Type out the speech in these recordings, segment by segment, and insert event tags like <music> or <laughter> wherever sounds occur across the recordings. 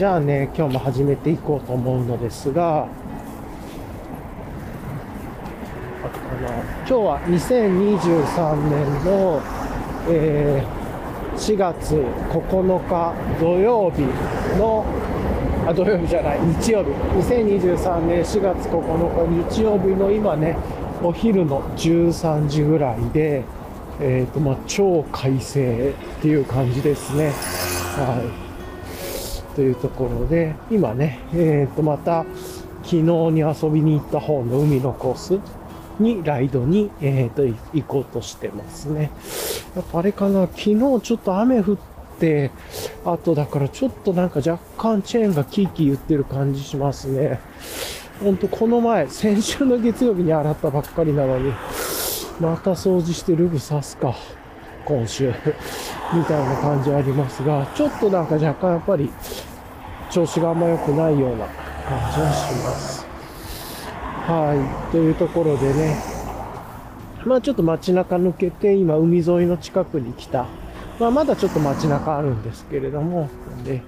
じゃあね、今日も始めていこうと思うのですが、あの今日は2023年の、えー4月9日土曜日の、あ、土曜日じゃない、日曜日。2023年4月9日日曜日の今ね、お昼の13時ぐらいで、えっ、と、まあ、超快晴っていう感じですね。はい。というところで、今ね、えっ、と、また、昨日に遊びに行った方の海のコースに、ライドに、えっ、と、行こうとしてますね。やっぱあれかな、昨日ちょっと雨降って、あとだからちょっとなんか若干チェーンがキーキー言ってる感じしますね。ほんとこの前、先週の月曜日に洗ったばっかりなのに、また掃除してルブ刺すか、今週、みたいな感じありますが、ちょっとなんか若干やっぱり調子があんま良くないような感じはします。はい、というところでね、まあちょっと街中抜けて、今海沿いの近くに来た。まあまだちょっと街中あるんですけれども、で、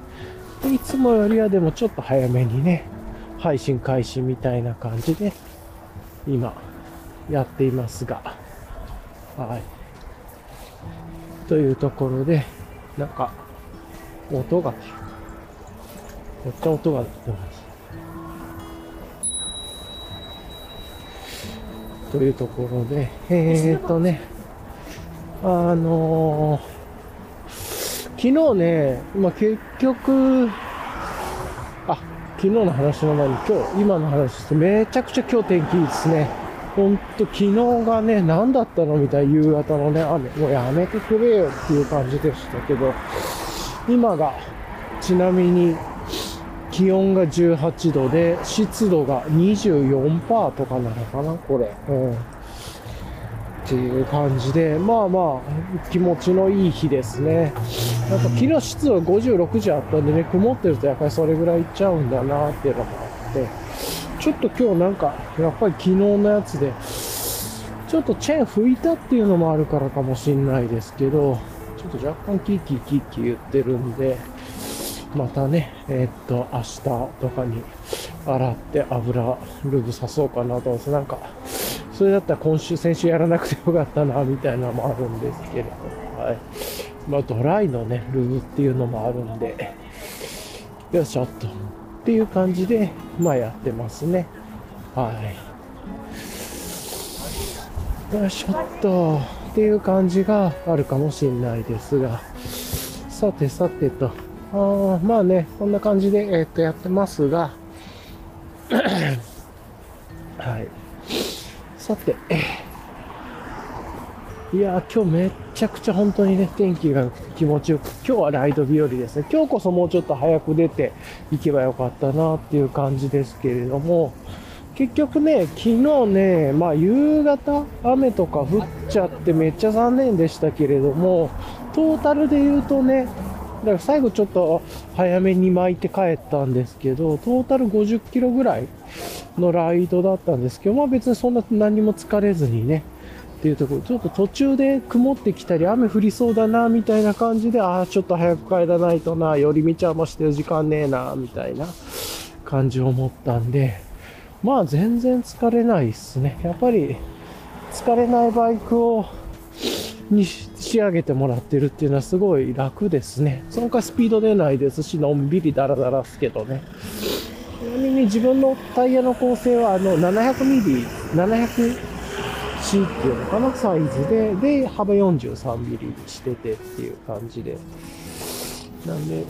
いつもよりはでもちょっと早めにね、配信開始みたいな感じで、今、やっていますが、はい。というところで、なんか、音が、めっちゃ音が出てます。というところで、えー、っとね、あのー昨日ね、まあ、結局、あ、昨日の話の前に今日、今の話して、めちゃくちゃ今日天気いいですね。ほんと、昨日がね、何だったのみたいな夕方のね、雨、もうやめてくれよっていう感じでしたけど、今が、ちなみに、気温が18度で、湿度が24%とかなのかな、これ。うん。っていう感じで、まあまあ、気持ちのいい日ですね。なんか昨日湿度56時あったんでね、曇ってるとやっぱりそれぐらいいっちゃうんだなっていうのもあって、ちょっと今日なんか、やっぱり昨日のやつで、ちょっとチェーン拭いたっていうのもあるからかもしんないですけど、ちょっと若干キーキーキーキー言ってるんで、またね、えーっと、明日とかに洗って油ルブさそうかなと思うんです。なんか、それだったら今週、先週やらなくてよかったな、みたいなのもあるんですけれど、はい。まあ、ドライのね、ルブっていうのもあるんで、よいしょっと。っていう感じで、まあやってますね。はい。よいしょっと。っていう感じがあるかもしれないですが、さてさてと。あーまあね、こんな感じで、えーっと、やってますが、<coughs> はい。さて、いや、今日めちゃくちゃ本当にね、天気が気持ちよく、今日はライド日和ですね。今日こそもうちょっと早く出て行けばよかったなっていう感じですけれども、結局ね、昨日ね、まあ夕方雨とか降っちゃってめっちゃ残念でしたけれども、トータルで言うとね、だから最後ちょっと早めに巻いて帰ったんですけど、トータル50キロぐらいのライドだったんですけど、まあ別にそんな何も疲れずにね、っていうところ、ちょっと途中で曇ってきたり、雨降りそうだな、みたいな感じで、ああ、ちょっと早く帰らないとな、寄り道はもしてる時間ねえな、みたいな感じを思ったんで、まあ全然疲れないっすね。やっぱり疲れないバイクをに仕上げてもらってるっていうのはすごい楽ですね。そのかスピード出ないですし、のんびりダラダラすけどね。ちなみに自分のタイヤの構成はあの700ミリ、700 C っていうのかな、サイズで、で、幅43ミリにしててっていう感じで。なんで、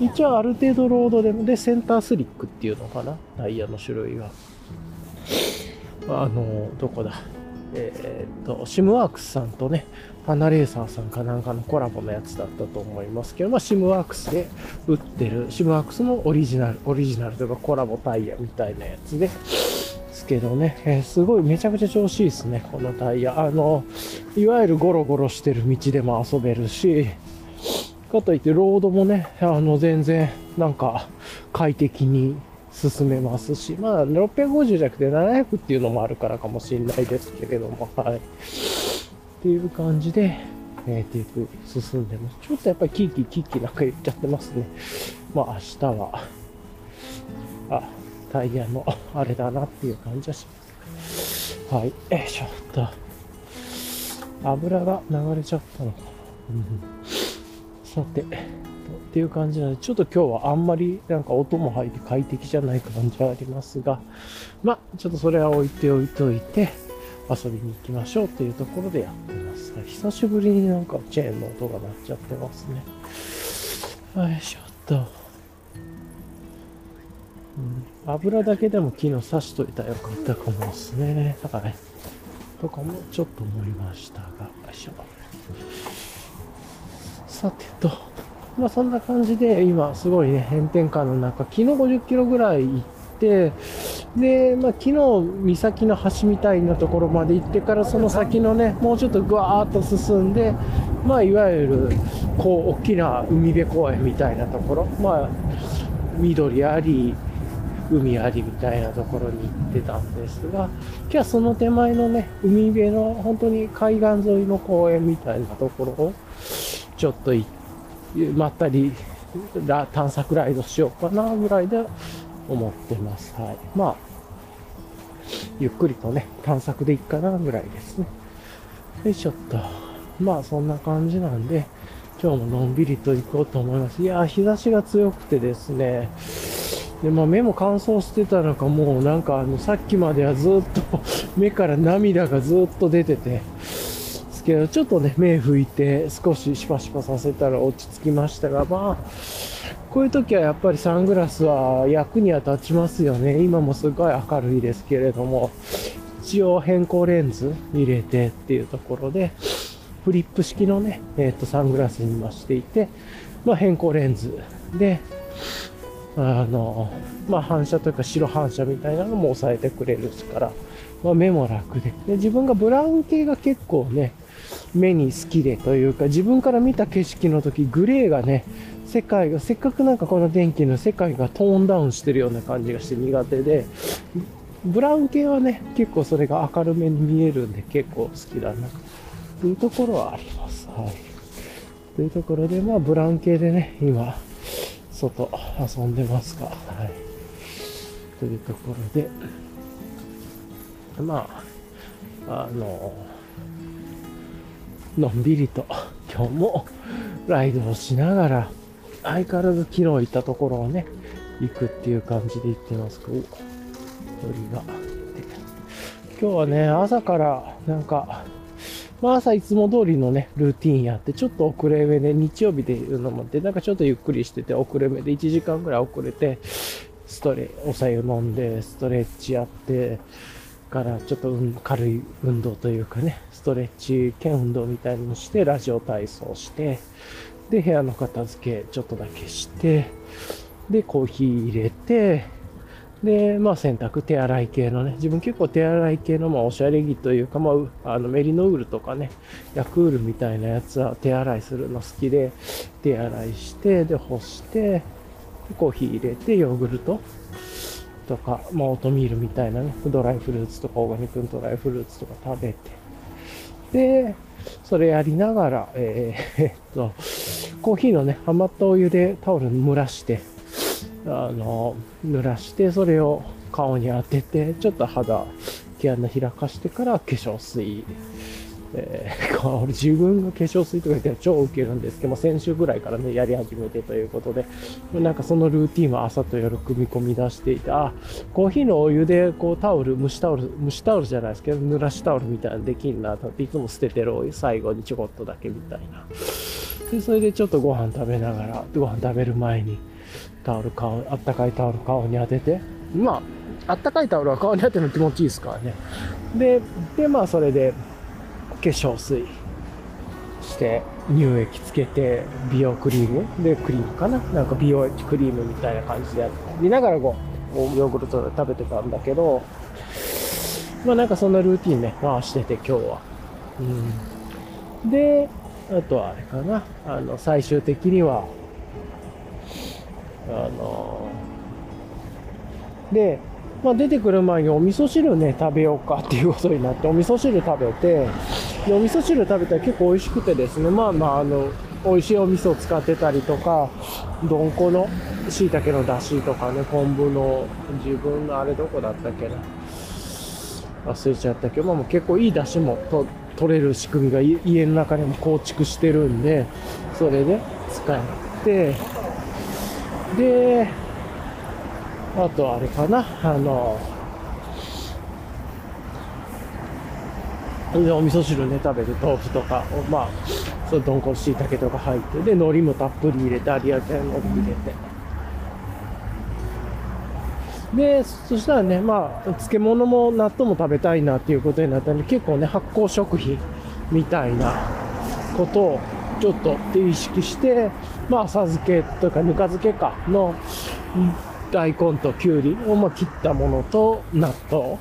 一応ある程度ロードでも、で、センタースリックっていうのかな、タイヤの種類が。あの、どこだ。えーっと、シムワークスさんとね、パナレーサーさんかなんかのコラボのやつだったと思いますけど、まあ、シムワークスで売ってる、シムワークスのオリジナル、オリジナルというかコラボタイヤみたいなやつで、ですけどね、えーすごいめちゃくちゃ調子いいですね、このタイヤ。あの、いわゆるゴロゴロしてる道でも遊べるし、かといってロードもね、あの、全然なんか快適に進めますし、まあ、650じゃなくて700っていうのもあるからかもしれないですけれども、はい。っていう感じで、えー、テープ進んでます。ちょっとやっぱりキーキーキーキーなんか言っちゃってますね。まあ明日は、あ、タイヤのあれだなっていう感じはします。はい。よいしょっと。油が流れちゃったのかな。うん、さて、っていう感じなので、ちょっと今日はあんまりなんか音も入って快適じゃない感じはありますが、まあ、ちょっとそれは置いておいておいて、遊びに行きましょうというところでやってます。久しぶりになんかチェーンの音が鳴っちゃってますね。よいしょっと。うん、油だけでも昨日刺しといたらよかったかもですね。だからね、とかもちょっと思いましたが、よいしょ。さてと、まあそんな感じで今すごいね、炎天下の中、昨日50キロぐらい行って、で、まあ、昨日、岬の橋みたいなところまで行ってから、その先のね、もうちょっとぐわーっと進んで、まあ、いわゆる、こう、大きな海辺公園みたいなところ、まあ、緑あり、海ありみたいなところに行ってたんですが、今日はその手前のね、海辺の本当に海岸沿いの公園みたいなところを、ちょっとまったり探索ライドしようかなぐらいで思ってます。はい。まあ、ゆっくりとね、探索でいっかなぐらいですね。よいしょっと。まあ、そんな感じなんで、今日ものんびりと行こうと思います。いや、日差しが強くてですね、で、まあ、目も乾燥してたのか、もうなんかあの、さっきまではずっと <laughs> 目から涙がずっと出てて、ですけど、ちょっとね、目拭いて少しシパシパさせたら落ち着きましたが、まあ、こういう時はやっぱりサングラスは役には立ちますよね。今もすごい明るいですけれども、一応変更レンズ入れてっていうところで、フリップ式のね、えっ、ー、と、サングラスに今していて、まあ、変更レンズで、あの、まあ、反射というか白反射みたいなのも抑えてくれるから、まあ、目も楽でで。自分がブラウン系が結構ね、目に好きでというか、自分から見た景色の時、グレーがね、世界が、せっかくなんかこの電気の世界がトーンダウンしてるような感じがして苦手で、ブラウン系はね、結構それが明るめに見えるんで結構好きだな、というところはあります。はい。というところで、まあ、ブラウン系でね、今、外遊んでますが、はい。というところで、まあ、あの、のんびりと今日もライドをしながら、相変わらず昨日行ったところをね、行くっていう感じで行ってますけど、鳥が。今日はね、朝からなんか、まあ朝いつも通りのね、ルーティンやって、ちょっと遅れ目で、日曜日でいうのもあって、なんかちょっとゆっくりしてて、遅れ目で1時間ぐらい遅れて、ストレ、お茶湯飲んで、ストレッチやって、からちょっと、うん、軽い運動というかね、ストレッチ兼運動みたいにして、ラジオ体操して、で、部屋の片付けちょっとだけして、で、コーヒー入れて、で、まあ洗濯、手洗い系のね、自分結構手洗い系のまあおしゃれ着というか、まあ、あのメリノウールとかね、ヤクールみたいなやつは手洗いするの好きで、手洗いして、で、干して、コーヒー入れて、ヨーグルトとか、まあオートミールみたいなね、ドライフルーツとかオーガニックのドライフルーツとか食べて、で、それやりながら、えー、えっと、コーヒーのね、余ったお湯でタオル蒸らして、あの、濡らして、それを顔に当てて、ちょっと肌、毛穴開かしてから化粧水、えー、俺自分が化粧水とか言って超ウケるんですけど、先週ぐらいからね、やり始めてということで、なんかそのルーティンは朝と夜組み込み出していて、あ、コーヒーのお湯でこうタオル、蒸しタオル、蒸しタオルじゃないですけど、濡らしタオルみたいなのできんなと思って、いつも捨ててるお湯、最後にちょこっとだけみたいな。で、それでちょっとご飯食べながら、ご飯食べる前に、タオル顔、あったかいタオル顔に当てて、まあ、あったかいタオルは顔に当てるの気持ちいいですからね。で、で、まあ、それで、化粧水して、乳液つけて、美容クリームで、クリームかななんか美容液クリームみたいな感じでやって、見ながらこう、ヨーグルト食べてたんだけど、まあなんかそんなルーティンね、回してて今日は。うん。で、あとはあれかな。あの、最終的には、あの、で、まあ、出てくる前にお味噌汁ね、食べようかっていうことになって、お味噌汁食べて、でお味噌汁食べたら結構美味しくてですね、まあまあ、あの、美味しいお味噌を使ってたりとか、どんこの椎茸の出汁とかね、昆布の自分のあれどこだったっけな。忘れちゃったけど、まあ、結構いい出汁もと取れる仕組みが家の中でも構築してるんで、それで使えて、で、あとあれかな、あの、でお味噌汁ね、食べる豆腐とかを、まあ、その豚骨しいたけとか入って、で、海苔もたっぷり入れて、有明海苔入れて。で、そしたらね、まあ、漬物も納豆も食べたいなっていうことになったんで、結構ね、発酵食品みたいなことをちょっと意識して、まあ、浅漬けとかぬか漬けかの大根ときゅうりをま切ったものと納豆。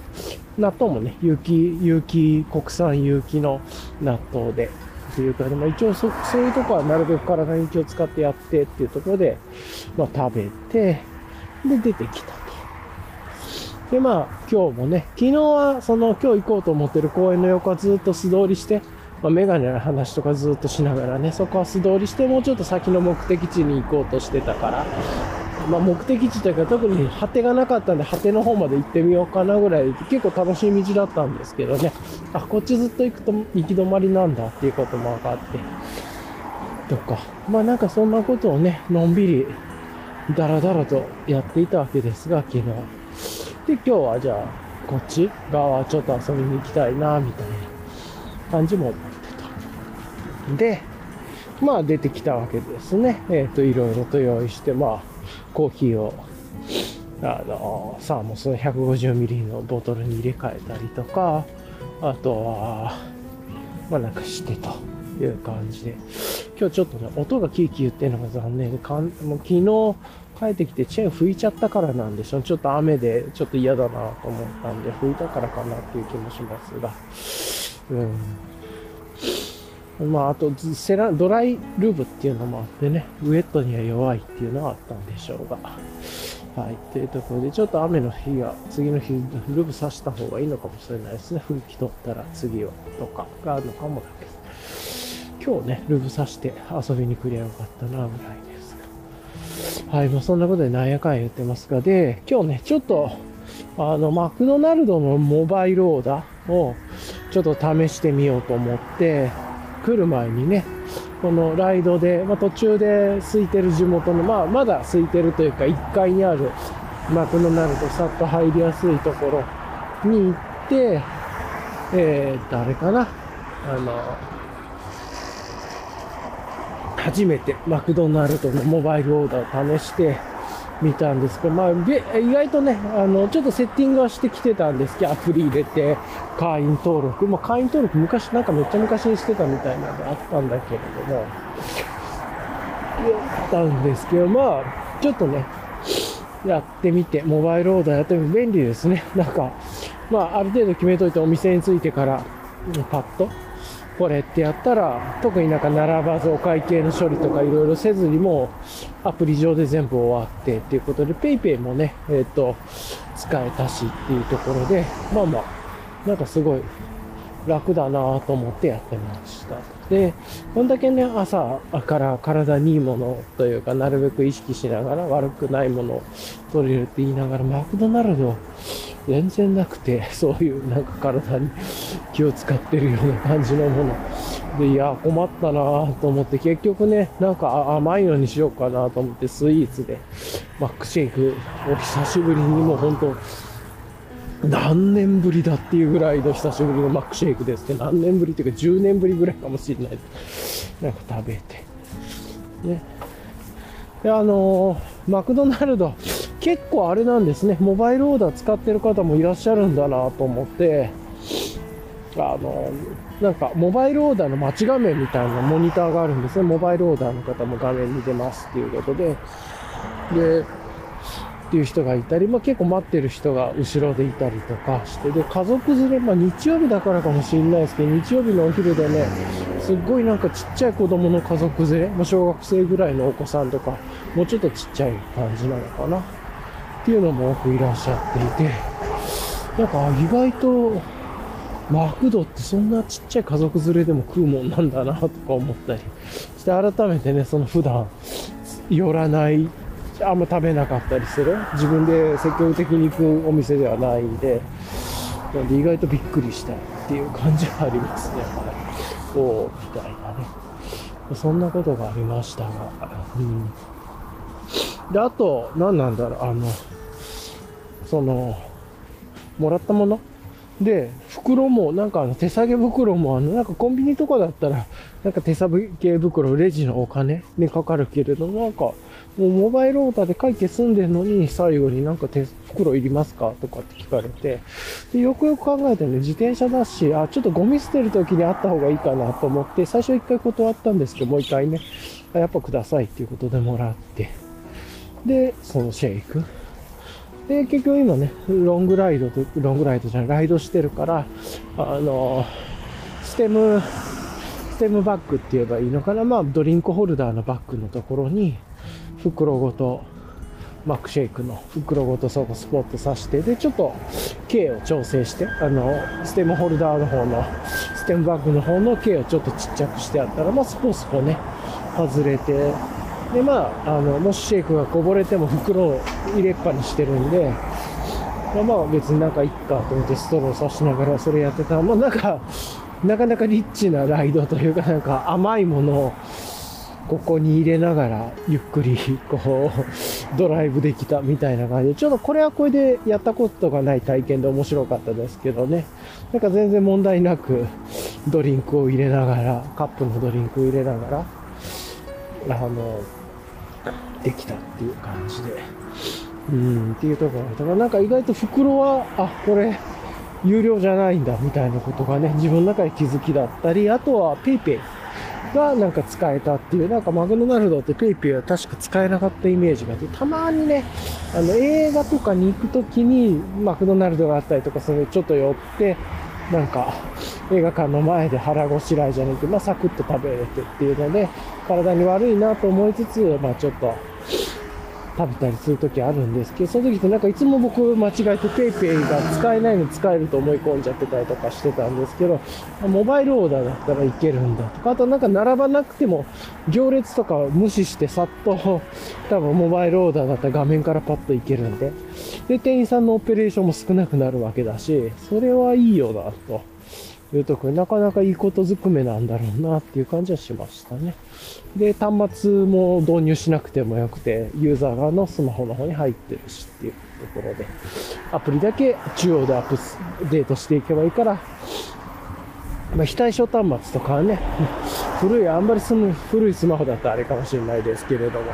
納豆もね、有機、有機、国産有機の納豆で、っていうか、でも一応そそういうとこはなるべく体に気を使ってやってっていうところで、まあ食べて、で出てきた。で、まあ今日もね、昨日はその今日行こうと思ってる公園の横はずっと素通りして、まあ、メガネの話とかずっとしながらね、そこは素通りしてもうちょっと先の目的地に行こうとしてたから、まあ、目的地というか特に果てがなかったんで果ての方まで行ってみようかなぐらい結構楽しい道だったんですけどね。あこっちずっと行くと行き止まりなんだっていうことも分かって。とかまあなんかそんなことをねのんびりだらだらとやっていたわけですが昨日。で今日はじゃあこっち側ちょっと遊びに行きたいなみたいな感じも思ってた。でまあ出てきたわけですね。えっ、ー、といろいろと用意してまあコーヒーを、あの、サーモスの150ミリのボトルに入れ替えたりとか、あとは、まあなんかしてという感じで、今日ちょっとね、音がキーキー言ってるのが残念で、かんもう昨日帰ってきてチェーン拭いちゃったからなんでしょう。ちょっと雨でちょっと嫌だなと思ったんで、拭いたからかなっていう気もしますが、うん。まあ、あとセラ、ドライルーブっていうのもあってね、ウェットには弱いっていうのはあったんでしょうが。はい。というところで、ちょっと雨の日が、次の日、ルーブさした方がいいのかもしれないですね。吹き取ったら次は、とかがあるのかもだけど。今日ね、ルーブさして遊びに来りゃよかったな、ぐらい。はい。まあ、そんなことでなんやかん言ってますが、で、今日ね、ちょっと、あの、マクドナルドのモバイルオーダーを、ちょっと試してみようと思って、来る前にね、このライドで、まあ、途中で空いてる地元の、まあ、まだ空いてるというか、1階にあるマクドナルド、さっと入りやすいところに行って、えー、誰かなあの、初めてマクドナルドのモバイルオーダーを試して、見たんですけど、まあ、意外とね、あの、ちょっとセッティングはしてきてたんですけど、アプリ入れて、会員登録。まあ、会員登録昔、なんかめっちゃ昔にしてたみたいなんであったんだけれども、やったんですけど、まあ、ちょっとね、やってみて、モバイルオーダーやってみて便利ですね。なんか、まあ、ある程度決めといてお店に着いてから、パッとこれってやったら、特になんか並ばずお会計の処理とかいろいろせずにもうアプリ上で全部終わってっていうことで、PayPay もね、えっ、ー、と、使えたしっていうところで、まあまあ、なんかすごい楽だなと思ってやってました。で、こんだけね、朝から体にいいものというか、なるべく意識しながら悪くないものを取れるって言いながら、マクドナルド全然なくて、<laughs> そういうなんか体に気を使ってるような感じのもの。で、いや、困ったなぁと思って、結局ね、なんか甘いのにしようかなと思って、スイーツで、マックシェイク、お久しぶりにもう本当、何年ぶりだっていうぐらいの久しぶりのマックシェイクですね。何年ぶりっていうか10年ぶりぐらいかもしれない。なんか食べて。ね。で、あのー、マクドナルド、結構あれなんですね、モバイルオーダー使ってる方もいらっしゃるんだなと思って、あの、なんか、モバイルオーダーの待ち画面みたいなモニターがあるんですね。モバイルオーダーの方も画面に出ますっていうことで、で、っていう人がいたり、まあ、結構待ってる人が後ろでいたりとかして、で、家族連れ、まあ、日曜日だからかもしれないですけど、日曜日のお昼でね、すっごいなんかちっちゃい子供の家族連れ、まあ、小学生ぐらいのお子さんとか、もうちょっとちっちゃい感じなのかな。っていうのも多くいらっしゃっていて、なんか意外とマクドってそんなちっちゃい家族連れでも食うもんなんだなとか思ったりして改めてねその普段寄らないあんま食べなかったりする自分で積極的に行くお店ではないんでなんで意外とびっくりしたっていう感じはありますね。やっぱりおうみたいなね。そんなことがありましたが、うん、であと何なんだろうあのそのもらったもの？で、袋も、なんかあの手提げ袋も、あの、なんかコンビニとかだったら、なんか手提げ袋、レジのお金にかかるけれども、なんか、もうモバイルオーダーで会計済んでんのに、最後になんか手袋いりますか？とかって聞かれて、で、よくよく考えてね、自転車だし、あ、ちょっとゴミ捨てる時にあった方がいいかなと思って、最初一回断ったんですけど、もう一回ね、やっぱくださいっていうことでもらって、で、そのシェイク。で、結局今ね、ロングライドと、ロングライドじゃない、ライドしてるから、あの、ステム、ステムバッグって言えばいいのかな？まあ、ドリンクホルダーのバッグのところに、袋ごと、マックシェイクの袋ごとそこスポット刺して、で、ちょっと、径を調整して、あの、ステムホルダーの方の、ステムバッグの方の径をちょっとちっちゃくしてあったら、まあ、スポスポね、外れて、で、まあ、あの、もしシェイクがこぼれても袋を入れっぱにしてるんで、まあ、まあ別になんかいっかと思ってストローさしながらそれやってた、まあなんか、なかなかリッチなライドというかなんか甘いものをここに入れながらゆっくりこうドライブできたみたいな感じで、ちょっとこれはこれでやったことがない体験で面白かったですけどね。なんか全然問題なくドリンクを入れながら、カップのドリンクを入れながら、あの、できたっていう感じで。うん、っていうところだからなんか意外と袋は、あ、これ、有料じゃないんだ、みたいなことがね、自分の中で気づきだったり、あとは PayPay がなんか使えたっていう、なんかマクドナルドって PayPay は確か使えなかったイメージがあって、たまにね、あの映画とかに行くときにマクドナルドがあったりとか、それちょっと寄って、なんか映画館の前で腹ごしらえじゃなくて、まあサクッと食べれてっていうので、体に悪いなと思いつつ、まあちょっと食べたりするときあるんですけど、その時ってなんかいつも僕間違えて PayPay が使えないの使えると思い込んじゃってたりとかしてたんですけど、モバイルオーダーだったらいけるんだとか、あとなんか並ばなくても行列とか無視してさっと <laughs> 多分モバイルオーダーだったら画面からパッといけるんで、で、店員さんのオペレーションも少なくなるわけだし、それはいいよなと。いうところなかなかいいことずくめなんだろうなっていう感じはしましたね。で、端末も導入しなくてもよくて、ユーザー側のスマホの方に入ってるしっていうところで、アプリだけ中央でアップデートしていけばいいから、まあ、非対称端末とかはね、<laughs> 古い、あんまりすむ古いスマホだったらあれかもしれないですけれども、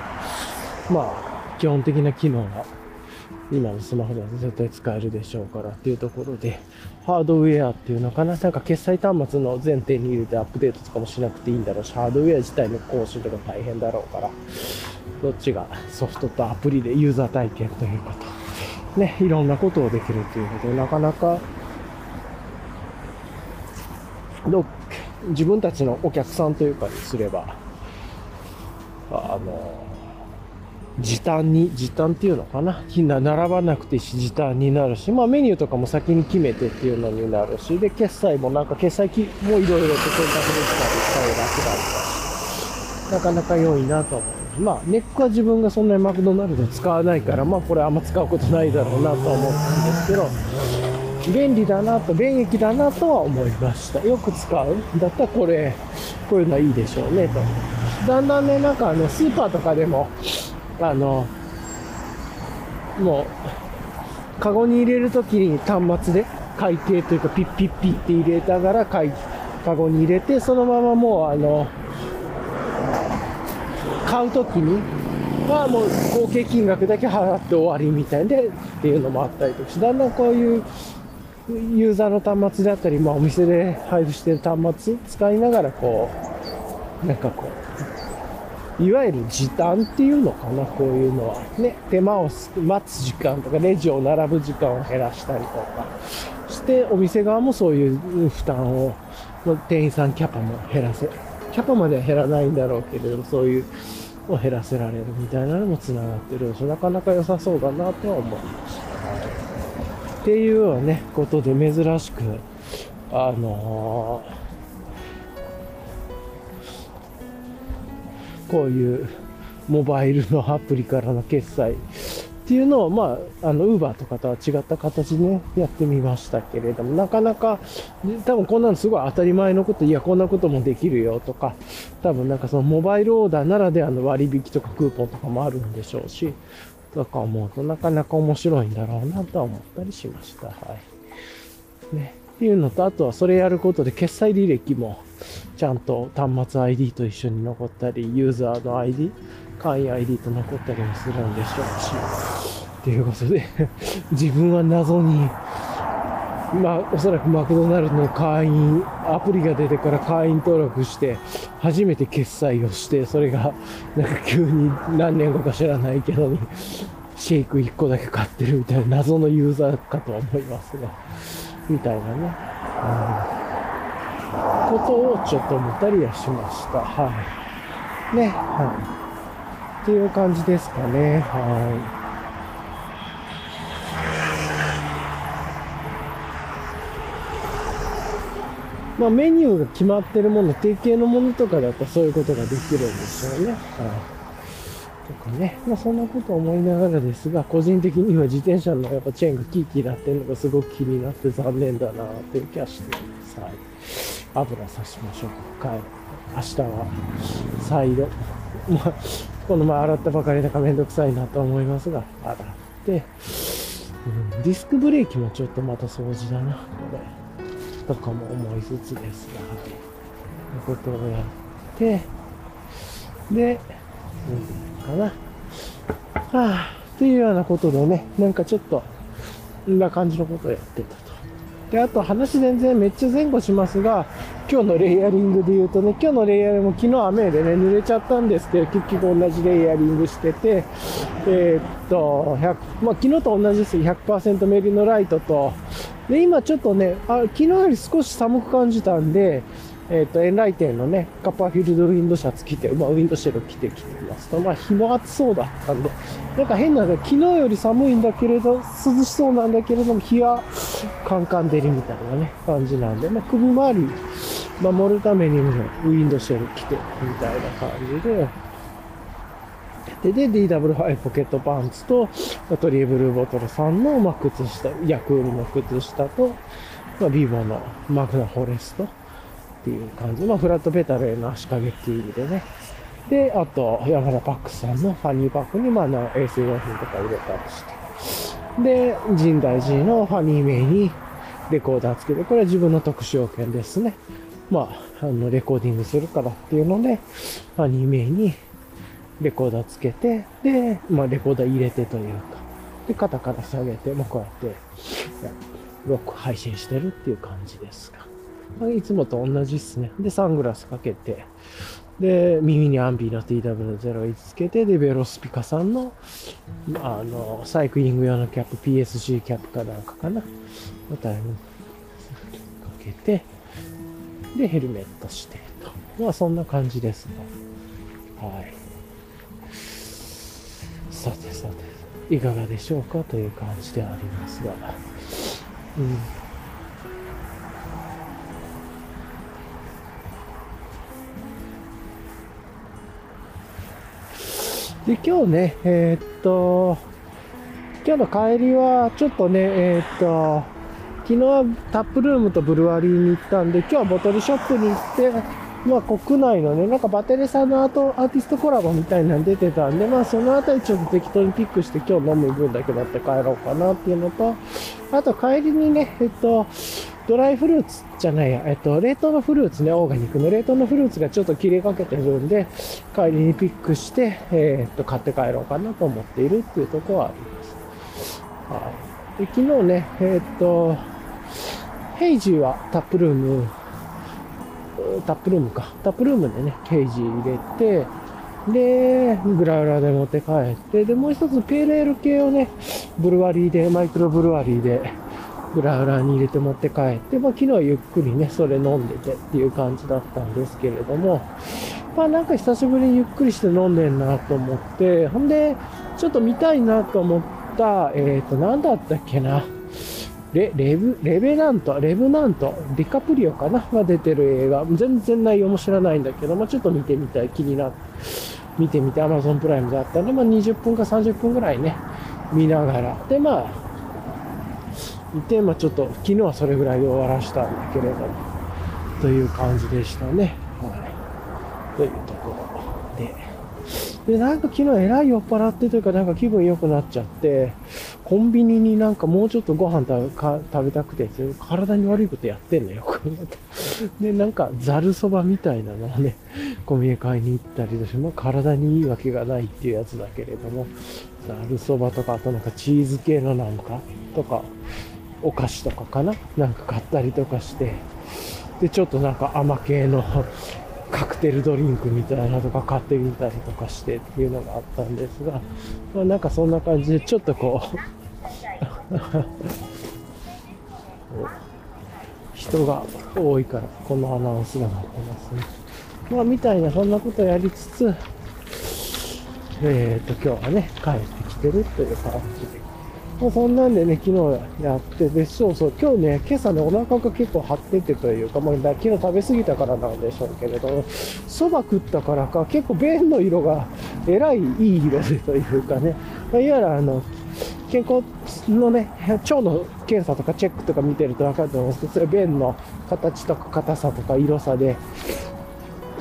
まあ、基本的な機能が今のスマホだと絶対使えるでしょうからっていうところで、ハードウェアっていうのかな、なんか決済端末の前提に入れてアップデートとかもしなくていいんだろう。し、ハードウェア自体の更新とか大変だろうから、どっちがソフトとアプリでユーザー体験ということ、ね、いろんなことをできるということで、なかなか、ど自分たちのお客さんというかにすれば、あの、時短に、時短っていうのかな？並ばなくてし、時短になるし、まあメニューとかも先に決めてっていうのになるし、で、決済もなんか決済機もいろいろと選択できたり、使い楽だったし、なかなか良いなと思う。まあ、ネックは自分がそんなにマクドナルド使わないから、まあこれあんま使うことないだろうなと思ったんですけど、便利だなと、便益だなとは思いました。よく使うんだったらこれ、こういうのはいいでしょうね、と。だんだんね、なんかあの、スーパーとかでも、あの、もう、カゴに入れるときに端末で会計というかピッピッピッって入れながらカゴに入れて、そのままもうあの、買うときにはもう合計金額だけ払って終わりみたいでっていうのもあったりとか、だんだんこういうユーザーの端末であったり、まあお店で配布してる端末使いながらこう、なんかこう、いわゆる時短っていうのかな、こういうのは。ね、手間を待つ時間とか、レジを並ぶ時間を減らしたりとかして、お店側もそういう負担を、店員さんキャパも減らせ、キャパまでは減らないんだろうけれども、そういうを減らせられるみたいなのも繋がってるし、なかなか良さそうだなとは思いました。っていうようなね、ことで珍しく、あのーこういうモバイルのアプリからの決済っていうのを、まあ、あの、ウーバーとかとは違った形でね、やってみましたけれども、なかなか、多分こんなのすごい当たり前のこと、いや、こんなこともできるよとか、多分なんかそのモバイルオーダーならではの割引とかクーポンとかもあるんでしょうし、とか思うとなかなか面白いんだろうなとは思ったりしました。はい。ね。っていうのと、あとはそれやることで決済履歴もちゃんと端末 ID と一緒に残ったり、ユーザーの ID、会員 ID と残ったりもするんでしょうし、っていうことで <laughs> 自分は謎に、まあ、おそらくマクドナルドの会員、アプリが出てから会員登録して、初めて決済をして、それが、なんか急に何年後か知らないけどに、シェイク1個だけ買ってるみたいな謎のユーザーかと思いますが、みたいなね、うん、ことをちょっと思ったりはしました。はい。ね、はい。っていう感じですかね。はい。まあ、メニューが決まってるもの、定型のものとかだとそういうことができるんですよね。はい。とかね。まあ、そんなこと思いながらですが、個人的には自転車のやっぱチェーンがキーキーなってるのがすごく気になって残念だなっていう気はしています。はい。油さしましょうか。はい。明日は再度。<laughs> まあ、この前洗ったばかりだからめんどくさいなと思いますが、洗って、うん、ディスクブレーキもちょっとまた掃除だな、これ。とかも思いつつですが、はい。いうことをやって、で、うん、かな。はあ、っていうようなことでね、なんかちょっと、んな感じのことをやってたと。で、あと話全然めっちゃ前後しますが、今日のレイヤリングで言うとね、今日のレイヤリングも昨日雨でね、濡れちゃったんですけど、結局同じレイヤリングしてて、えー、っと、100、まあ、昨日と同じです100%メリノライトと、で、今ちょっとね、あ昨日より少し寒く感じたんで、えっ、と、エンライテンのね、カッパーフィールドウィンドシャツ着て、まあ、ウィンドシェル着てきてます。と、まあ、日も暑そうだったんで、なんか変な、昨日より寒いんだけれど、涼しそうなんだけれども、日はカンカン照りみたいなね、感じなんで、まあ、首周り守るためにも、ウィンドシェル着て、みたいな感じで、で、で、DW5 ポケットパンツと、トリエブルーボトルさんの、まあ、靴下、ヤクールの靴下と、まあ、ビボのマグナフォレスト、っていう感じ。まあ、フラットペタルへの足掛けっていう意味でね。で、あと、山田パックさんのファニーパックに、まあ、衛生用品とか入れたりして。で、神大寺のファニー名にレコーダーつけて、これは自分の特殊要件ですね。まあ、あの、レコーディングするからっていうので、ファニー名にレコーダーつけて、で、まあ、レコーダー入れてというか、で、肩から下げて、まあ、こうやって、ロック配信してるっていう感じですが。いつもと同じっすね。で、サングラスかけて、で、耳にアンビーの TW01 つけて、で、ベロスピカさんの、あの、サイクリング用のキャップ、PSG キャップかなんかかな。また、かけて、で、ヘルメットしてと。まあ、そんな感じですが。はい。さてさて、いかがでしょうかという感じでありますが。うん。で、今日ね、えー、っと、今日の帰りは、ちょっとね、えー、っと、昨日はタップルームとブルワリーに行ったんで、今日はボトルショップに行って、まあ国内のね、なんかバテレさんのアートアーティストコラボみたいなの出てたんで、まあそのあたりちょっと適当にピックして今日飲む分だけだって帰ろうかなっていうのと、あと帰りにね、えっと、ドライフルーツじゃないや、えっと、冷凍のフルーツね、オーガニックの冷凍のフルーツがちょっと切れかけてるんで、帰りにピックして、えー、っと、買って帰ろうかなと思っているっていうとこはあります。はい。で、昨日ね、えー、っと、ヘイジーはタップルーム、タップルームか。タップルームでね、ケージ入れて、で、グラウラで持って帰って、で、もう一つペーレール系をね、ブルワリーで、マイクロブルワリーで、グラウラに入れて持って帰って、まあ、昨日はゆっくりね、それ飲んでてっていう感じだったんですけれども、まあなんか久しぶりにゆっくりして飲んでんなと思って、ほんで、ちょっと見たいなと思った、えっ、ー、と、なんだったっけな。レレブレベナント、レブナント、ディカプリオかなが出てる映画。全然内容も知らないんだけども、ちょっと見てみたい、気になって、見てみて、Amazon プライムであったんで、まあ20分か30分ぐらいね、見ながら。で、まあ、見て、まあちょっと、昨日はそれぐらいで終わらしたんだけれども、という感じでしたね。はい。というところで。で、なんか昨日えらい酔っ払ってというか、なんか気分良くなっちゃって、コンビニになんかもうちょっとご飯食べたくて、体に悪いことやってんのよ。で、なんかざるそばみたいなのをね、コンビニ買いに行ったりとして、まあ、体にいいわけがないっていうやつだけれども、ざるそばとか、あとなんかチーズ系のなんか、とか、お菓子とかかな？なんか買ったりとかして、で、ちょっとなんか甘系の <laughs> カクテルドリンクみたいなとか買ってみたりとかしてっていうのがあったんですが、まあ、なんかそんな感じでちょっとこう <laughs> 人が多いからこのアナウンスがなってますね。まあみたいなそんなことやりつつ、えっ、ー、と今日はね帰ってきてるという感じで。まあ、そんなんでね、昨日やって、で、そうそう、今日ね、今朝ね、お腹が結構張っててというか、まあ、昨日食べ過ぎたからなんでしょうけれど、蕎麦食ったからか、結構便の色がえらいいい色でというかね、まあ、いわゆるあの、健康のね、腸の検査とかチェックとか見てると分かると思うんですけど、それ便の形とか硬さとか色さで、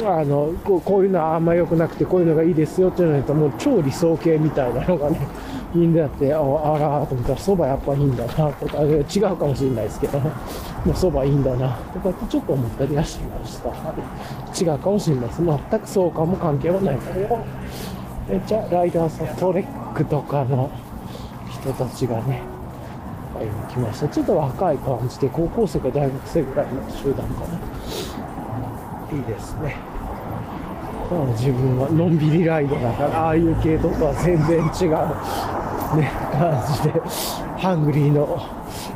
あのこうこういうのはあんま良くなくてこういうのがいいですよっていうのともう超理想形みたいなのがね <laughs> みんなって、ああらーと思ったら、蕎麦やっぱいいんだな、とか、違うかもしれないですけど、もう蕎麦いいんだな、とかってちょっと思ったりはしました。違うかもしれないです。全くそうかも関係はないけど、めっちゃライダーさん、トレックとかの人たちがね、会いに来ました。ちょっと若い感じで、高校生か大学生ぐらいの集団かな。いいですね。自分はのんびりライドだから、ああいう系統とは全然違うね、感じで、ハングリーの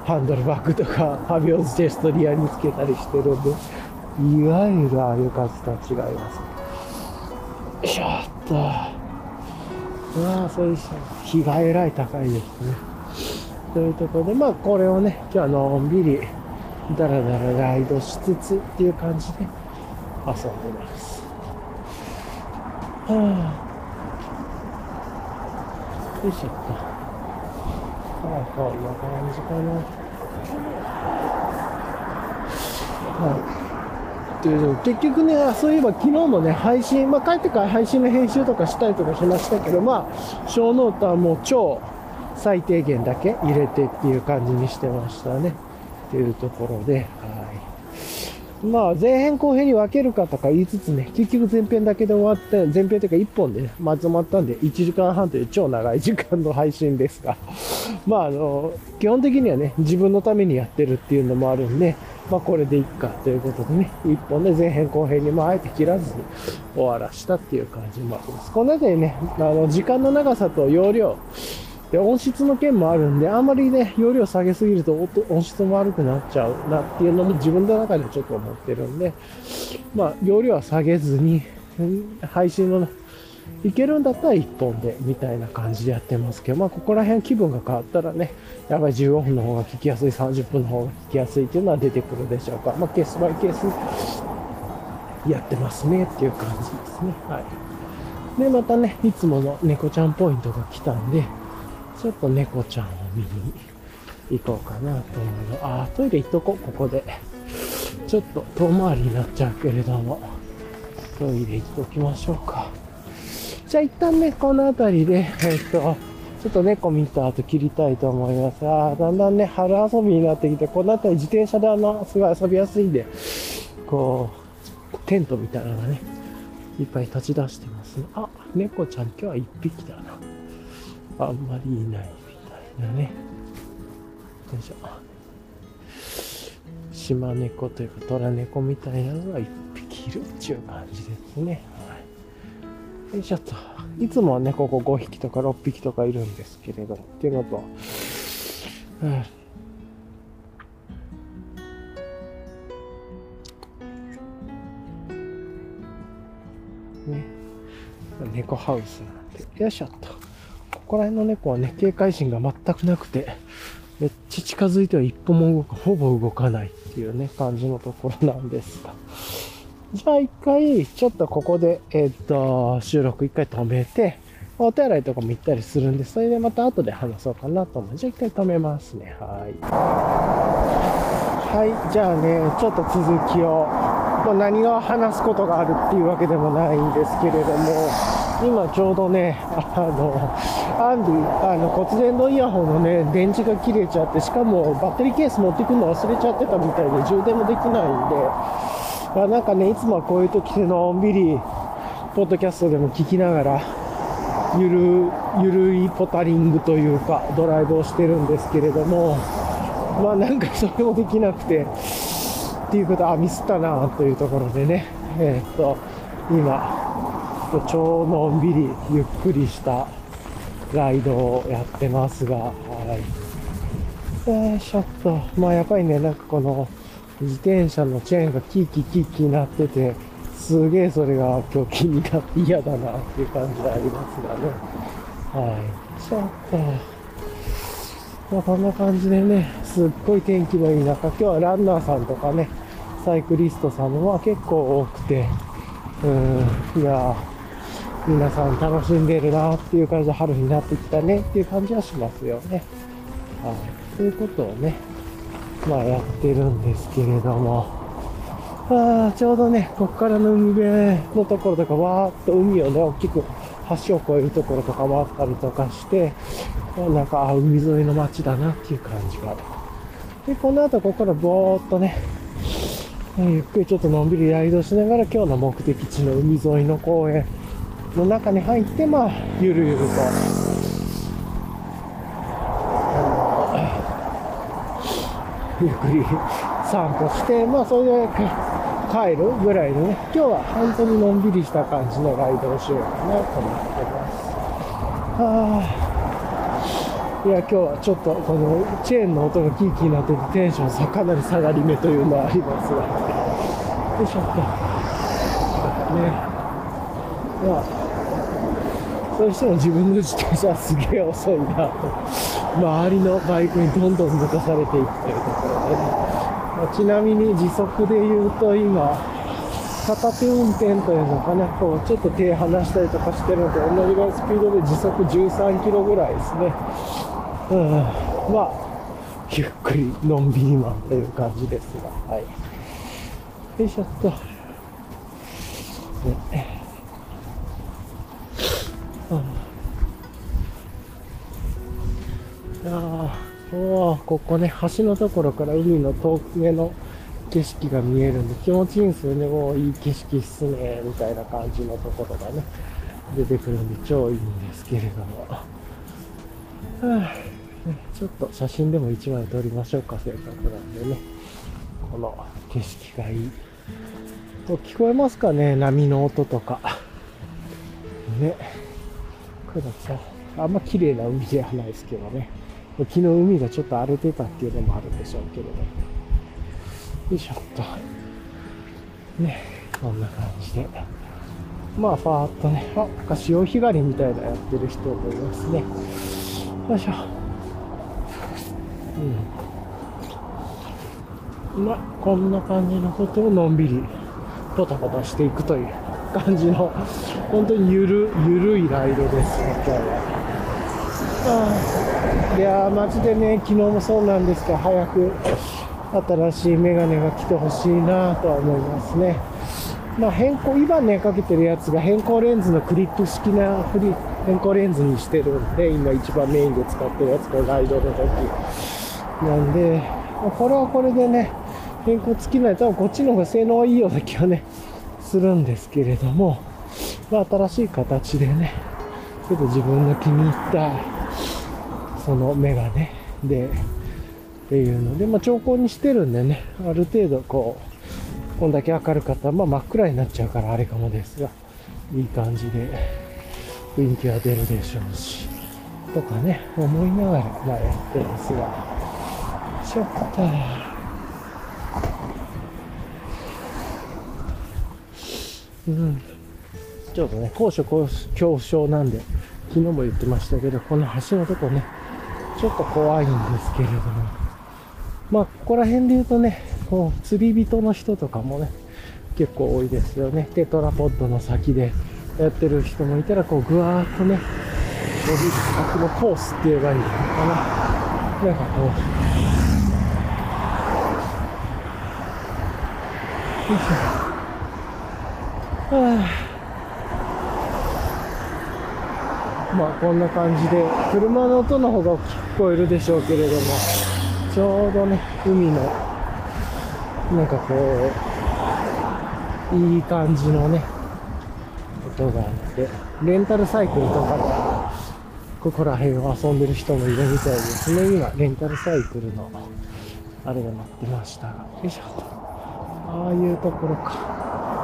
ハンドルバッグとか、ファビオズチェストリアにつけたりしてるんで、いわゆるああいう感じとは違います。ちょっと、まあ、そういう日がえらい高いですね。というところで、まあ、これをね、今日はのんびり、だらだらライドしつつっていう感じで遊んでます。はあよいしょっと。はい、こんな感じかな。はい。という結局ね、そういえば昨日のね、配信、まあ帰ってから配信の編集とかしたりとかしましたけど、まあ、小ノートはもう超最低限だけ入れてっていう感じにしてましたね。っていうところで、はい。まあ、前編後編に分けるかとか言いつつね、結局前編だけで終わって、前編というか1本でね、まとまったんで、1時間半という超長い時間の配信ですが、<laughs> まあ、あの、基本的にはね、自分のためにやってるっていうのもあるんで、まあ、これでいっかということでね、1本で前編後編に、まあ、あえて切らずに終わらしたっていう感じもあります。この辺りね、あの、時間の長さと容量、で、音質の件もあるんで、あんまりね、容量下げすぎると音質も悪くなっちゃうなっていうのも自分の中でちょっと思ってるんで、まあ、容量は下げずに、配信のいけるんだったら1本で、みたいな感じでやってますけど、まあ、ここら辺気分が変わったらね、やっぱり15分の方が聞きやすい、30分の方が聞きやすいっていうのは出てくるでしょうか。まあ、ケースバイケースやってますねっていう感じですね。はい。で、またね、いつもの猫ちゃんポイントが来たんで、ちょっと猫ちゃんを見に行こうかなと思うの。あ、トイレ行っとこう、ここで。ちょっと遠回りになっちゃうけれども、トイレ行っときましょうか。じゃあ一旦ね、この辺りで、えっと、ちょっと猫見た後切りたいと思います。あだんだんね、春遊びになってきて、この辺り自転車であの、すごい遊びやすいんで、こう、テントみたいなのがね、いっぱい立ち出してますね。あ、猫ちゃん今日は一匹だな。あんまりいないみたいなね。よいしょ。島猫というか虎猫みたいなのが一匹いるっていう感じですね。はい。よいしょっと。いつもはね、ここ5匹とか6匹とかいるんですけれど、っていうのと、うん、ね、猫ハウスなんで、よいしょっと。ここら辺の猫はね、警戒心が全くなくて、めっちゃ近づいては一歩も動か、ほぼ動かないっていうね、感じのところなんですが。じゃあ一回、ちょっとここで、えっ、と、収録一回止めて、お手洗いとかも行ったりするんで、それでまた後で話そうかなと思う。じゃあ一回止めますね。はい。はい。じゃあね、ちょっと続きを、まあ、何が話すことがあるっていうわけでもないんですけれども、今ちょうどね、あの、アンディ、あの骨伝導イヤホンのね、電池が切れちゃって、しかもバッテリーケース持ってくるの忘れちゃってたみたいで、充電もできないんで、まあなんかね、いつもはこういう時でのんびり、ポッドキャストでも聞きながら、ゆる、ゆるいポタリングというか、ドライブをしてるんですけれども、まあなんかそれもできなくて、っていうことは、ミスったなというところでね、えー、っと、今、超のんびりゆっくりしたライドをやってますが、はい。えー、ちょっと、まあやっぱりね、なんかこの自転車のチェーンがキーキーキーキーなってて、すげえそれが今日気になって嫌だなっていう感じがありますがね。はい。ちょっと、まあこんな感じでね、すっごい天気のいい中、今日はランナーさんとかね、サイクリストさんも結構多くて、うん、いや皆さん楽しんでるなっていう感じで春になってきたねっていう感じはしますよね。はい。ということをね、まあやってるんですけれども、あちょうどね、ここからの海辺のところとか、わーっと海をね、大きく橋を越えるところとかもあったりとかして、なんか、海沿いの街だなっていう感じが。で、この後ここからぼーっとね、ゆっくりちょっとのんびりライドしながら今日の目的地の海沿いの公園の中に入って、まあ、ゆるゆると、ゆっくり散歩して、まあ、それで帰るぐらいのね、今日は本当にのんびりした感じのライドをしようかなと思ってます。はあ、いや、今日はちょっとこのチェーンの音がキーキーになっててテンションさかなり下がり目というのはありますが、よいしょっと。ね。まあそうしても自分の自転車はすげえ遅いなと。周りのバイクにどんどん抜かされていくというところでね。まあ、ちなみに時速で言うと今、片手運転というのかな、こうちょっと手離したりとかしてるのと同じぐらいスピードで時速13キロぐらいですね。うん。まあ、ゆっくりのんびりマンという感じですが、はい。よいしょっと。ねああ、ここね、橋のところから海の遠くへの景色が見えるんで気持ちいいんですよね。もういい景色っすね、みたいな感じのところがね、出てくるんで超いいんですけれども。はあ、ちょっと写真でも1枚撮りましょうか、せっかくなんでね。この景色がいい。聞こえますかね波の音とか。ね。これださ、あんま綺麗な海じゃないですけどね。昨日海がちょっと荒れてたっていうのもあるんでしょうけれど。よいしょっと。ね、こんな感じで。まあ、ファーっとね、あ、なんか潮干狩りみたいなやってる人もいますね。よいしょ。うん。まあ、こんな感じのことをのんびり、ポタポタしていくという感じの、本当にゆる、ゆるいライドですね、今日は。いやー、マジでね、昨日もそうなんですが、早く新しいメガネが来てほしいなとは思いますね。まあ、変更、今ね、かけてるやつが変更レンズのクリップ式なフリ変更レンズにしてるんで、今一番メインで使ってるやつ、これライドの時なんで、まあ、これはこれでね、変更尽きない。多分こっちの方が性能はいいような気はね、するんですけれども、まあ、新しい形でね、ちょっと自分の気に入ったそのメガネで、っていうので、まあ、兆候にしてるんでね、ある程度こう、こんだけ明るかったら、まあ、真っ暗になっちゃうからあれかもですが、いい感じで雰囲気は出るでしょうし、とかね、思いながら、まあ、やってますが、ちょっと、うん、ちょっとね、高所恐怖症なんで、昨日も言ってましたけど、この橋のとこね、ちょっと怖いんですけれども。まあ、ここら辺で言うとね、こう、釣り人の人とかもね、結構多いですよね。テトラポッドの先でやってる人もいたら、こう、ぐわーっとね、伸びる先のコースって言えばいいのかな。なんかこう、よいしょ。は <sighs> あ、まあこんな感じで、車の音の方が聞こえるでしょうけれども、ちょうどね、海の、なんかこう、いい感じのね、音があって、レンタルサイクルとかで、ここら辺を遊んでる人もいるみたいですね。今、レンタルサイクルの、あれが鳴ってました。よいしょ。ああいうところか。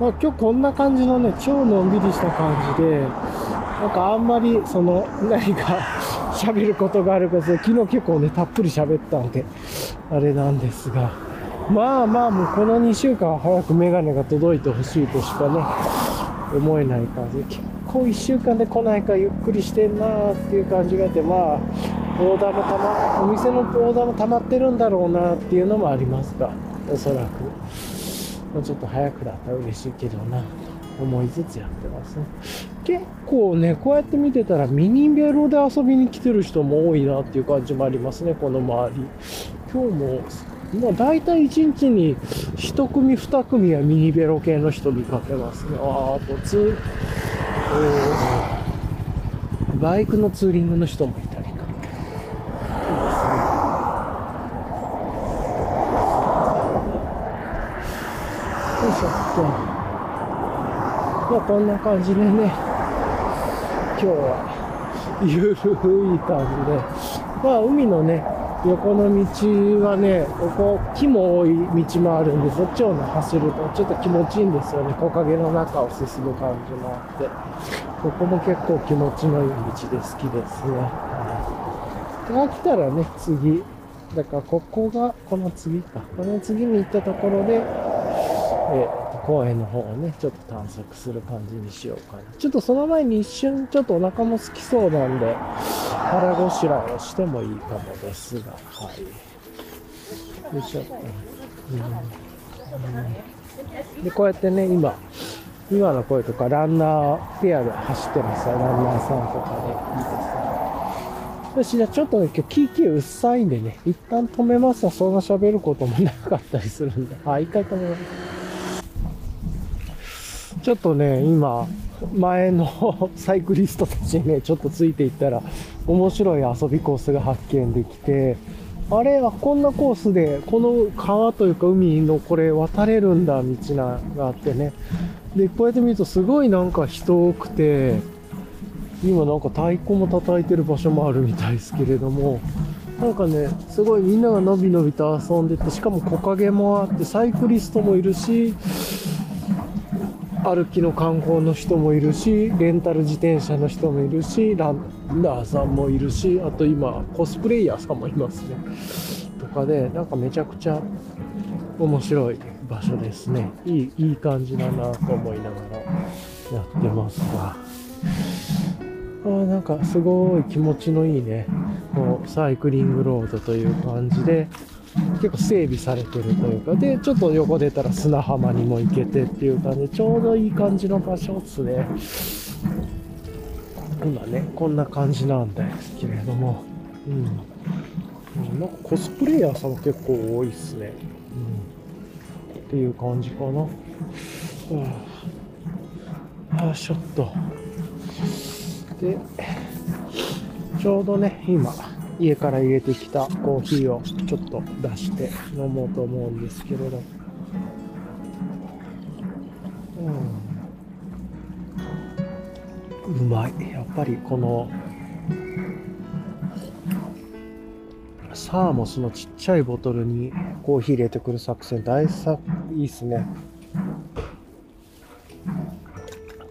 まあ、今日こんな感じのね、超のんびりした感じで、なんかあんまりその何か <laughs> 喋ることがあるか昨日結構ね、たっぷり喋ったんで、あれなんですが、まあまあもうこの2週間は早くメガネが届いてほしいとしかね、思えない感じ、結構1週間で来ないかゆっくりしてんなーっていう感じがあって、まあ、オーダーもたま、お店のオーダーも溜まってるんだろうなっていうのもありますが、おそらく。もうちょっと早くだったら嬉しいけどな、と思いつつやってますね。結構ね、こうやって見てたらミニベロで遊びに来てる人も多いなっていう感じもありますね、この周り。今日も、まあ大体1日に1組2組はミニベロ系の人見かけますね。ああ、とツー、えーバイクのツーリングの人もいたりか。いいですねよいしょっと。まあこんな感じでね、今日はゆるい感じで、まあ海のね、横の道はね、ここ木も多い道もあるんで、そっちをね、走るとちょっと気持ちいいんですよね。木陰の中を進む感じもあって。ここも結構気持ちのいい道で好きですね。はい。で、飽きたらね、次。だからここが、この次か。この次に行ったところで、え公園の方をね、ちょっと探索する感じにしようかな。ちょっとその前に一瞬ちょっとお腹も空きそうなんで、腹ごしらえをしてもいいかもですが、はい。よいしょ。うんで、こうやってね、今、今の声とかランナーペアで走ってますよ。ランナーさんとかで。いいですね。よし、じゃあちょっとね、今日キーキーうっさいんでね、一旦止めますわ。そんな喋ることもなかったりするんで。あ、一回止めます。ちょっとね、今、前の <laughs> サイクリストたちにね、ちょっとついていったら、面白い遊びコースが発見できて、あれはこんなコースで、この川というか海のこれ渡れるんだ、道ながあってね。で、こうやって見るとすごいなんか人多くて、今なんか太鼓も叩いてる場所もあるみたいですけれども、なんかね、すごいみんながのびのびと遊んでて、しかも木陰もあって、サイクリストもいるし、歩きの観光の人もいるし、レンタル自転車の人もいるし、ランナーさんもいるし、あと今、コスプレイヤーさんもいますね。とかで、なんかめちゃくちゃ面白い場所ですね。いい、いい感じだなと思いながらやってますが。あなんかすごい気持ちのいいね、こうサイクリングロードという感じで、結構整備されてるというか、で、ちょっと横出たら砂浜にも行けてっていう感じで、ちょうどいい感じの場所っすね。今ね、こんな感じなんですけれども、うん。なんかコスプレイヤーさんも結構多いっすね。うん。っていう感じかな。うん。ああ、ちょっと。で、ちょうどね、今、家から入れてきたコーヒーをちょっと出して飲もうと思うんですけれど。うん。うまい。やっぱりこの、サーモスのちっちゃいボトルにコーヒー入れてくる作戦大さいいっすね。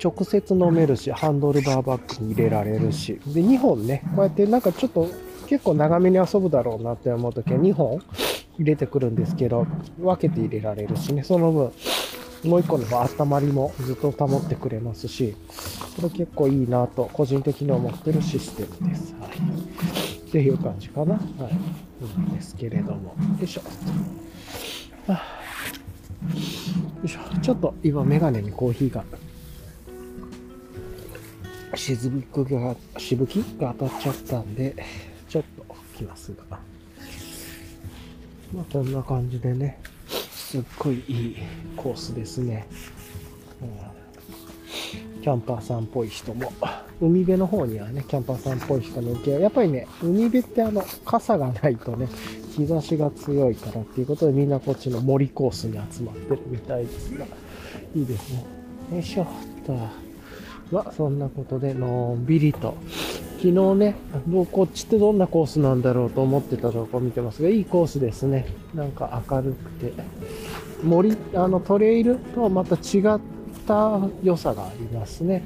直接飲めるし、ハンドルバーバッグに入れられるし。で、2本ね、こうやってなんかちょっと結構長めに遊ぶだろうなって思うときは2本入れてくるんですけど、分けて入れられるしね、その分、もう一個の温まりもずっと保ってくれますし、これ結構いいなと、個人的に思ってるシステムです。はい。っていう感じかな。はい。いいんですけれども。よいしょ。よいしょ。ちょっと今メガネにコーヒーが、しずくが、しぶきが当たっちゃったんで、ちょっときますが。まあこんな感じでね、すっごいいいコースですね。うん、キャンパーさんっぽい人も、海辺の方にはね、キャンパーさんっぽい人の受けやっぱりね、海辺ってあの、傘がないとね、日差しが強いからっていうことでみんなこっちの森コースに集まってるみたいですが、いいですね。よいしょっと。まあ、そんなことで、のんびりと、昨日ね、こっちってどんなコースなんだろうと思ってたとこ見てますが、いいコースですね。なんか明るくて。森、あのトレイルとはまた違った良さがありますね。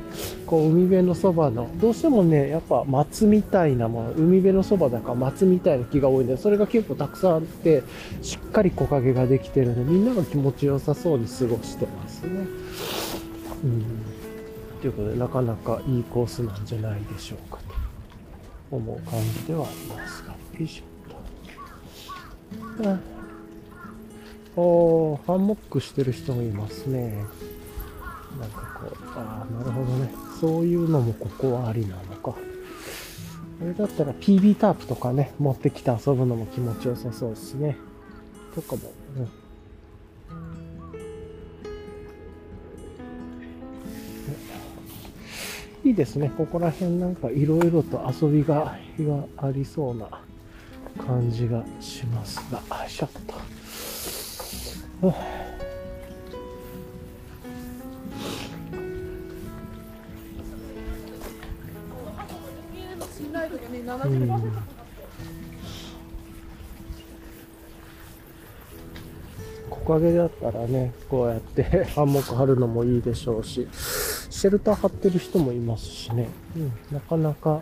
こう海辺のそばの、どうしてもね、やっぱ松みたいなもの、海辺のそばだから松みたいな木が多いんで、それが結構たくさんあって、しっかり木陰ができてるんで、みんなが気持ちよさそうに過ごしてますね。うん。ということで、なかなかいいコースなんじゃないでしょうかと。思う感じではありますが。よいしょっと。お、ハンモックしてる人もいますね。なんかこう、ああ、なるほどね。そういうのもここはありなのか。これだったら PB タープとかね、持ってきて遊ぶのも気持ちよさそうですね。とかも、うんいいですね。ここら辺なんかいろいろと遊びががありそうな感じがしますが、よいしょっと。木陰だったらね、こうやってハンモック張るのもいいでしょうし、シェルター張ってる人もいますしね。うん、なかなか、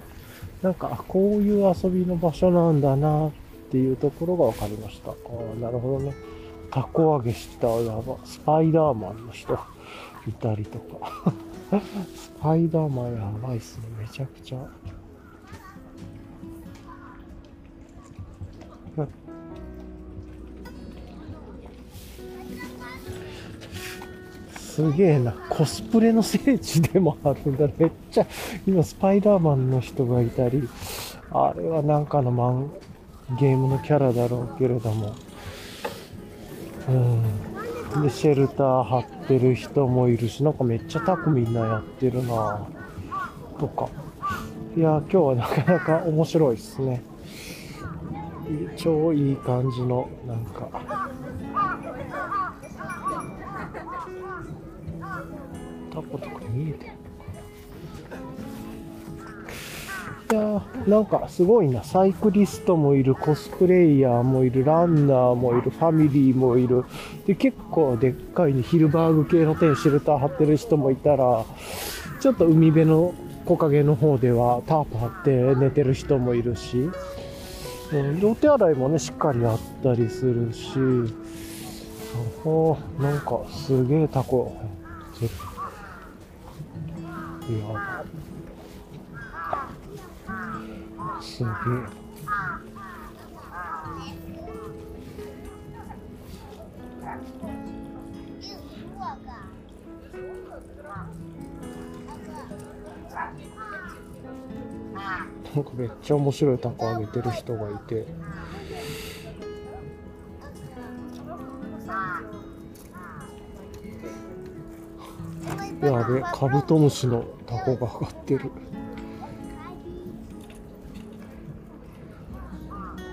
なんか、こういう遊びの場所なんだなっていうところが分かりました。ああ、なるほどね。タコ揚げした、スパイダーマンの人いたりとか。<laughs> スパイダーマンやばいっすね。めちゃくちゃ。すげえな。コスプレの聖地でもあるんだ。めっちゃ、今スパイダーマンの人がいたり、あれはなんかのマン、ゲームのキャラだろうけれども。うん。で、シェルター張ってる人もいるし、なんかめっちゃタコみんなやってるなとか。いや、今日はなかなか面白いっすね。超いい感じの、なんか、タコとか見えてるいやなんかすごいな。サイクリストもいる、コスプレイヤーもいる、ランナーもいる、ファミリーもいる。で、結構でっかい、ね、ヒルバーグ系のテンシェルター張ってる人もいたら、ちょっと海辺の木陰の方ではタープ張って寝てる人もいるし、うん、お手洗いもね、しっかりあったりするし、あなんかすげえタコ絶、いやすげえなんかめっちゃ面白いタコあげてる人がいて。やべ、カブトムシのタコが上がってる。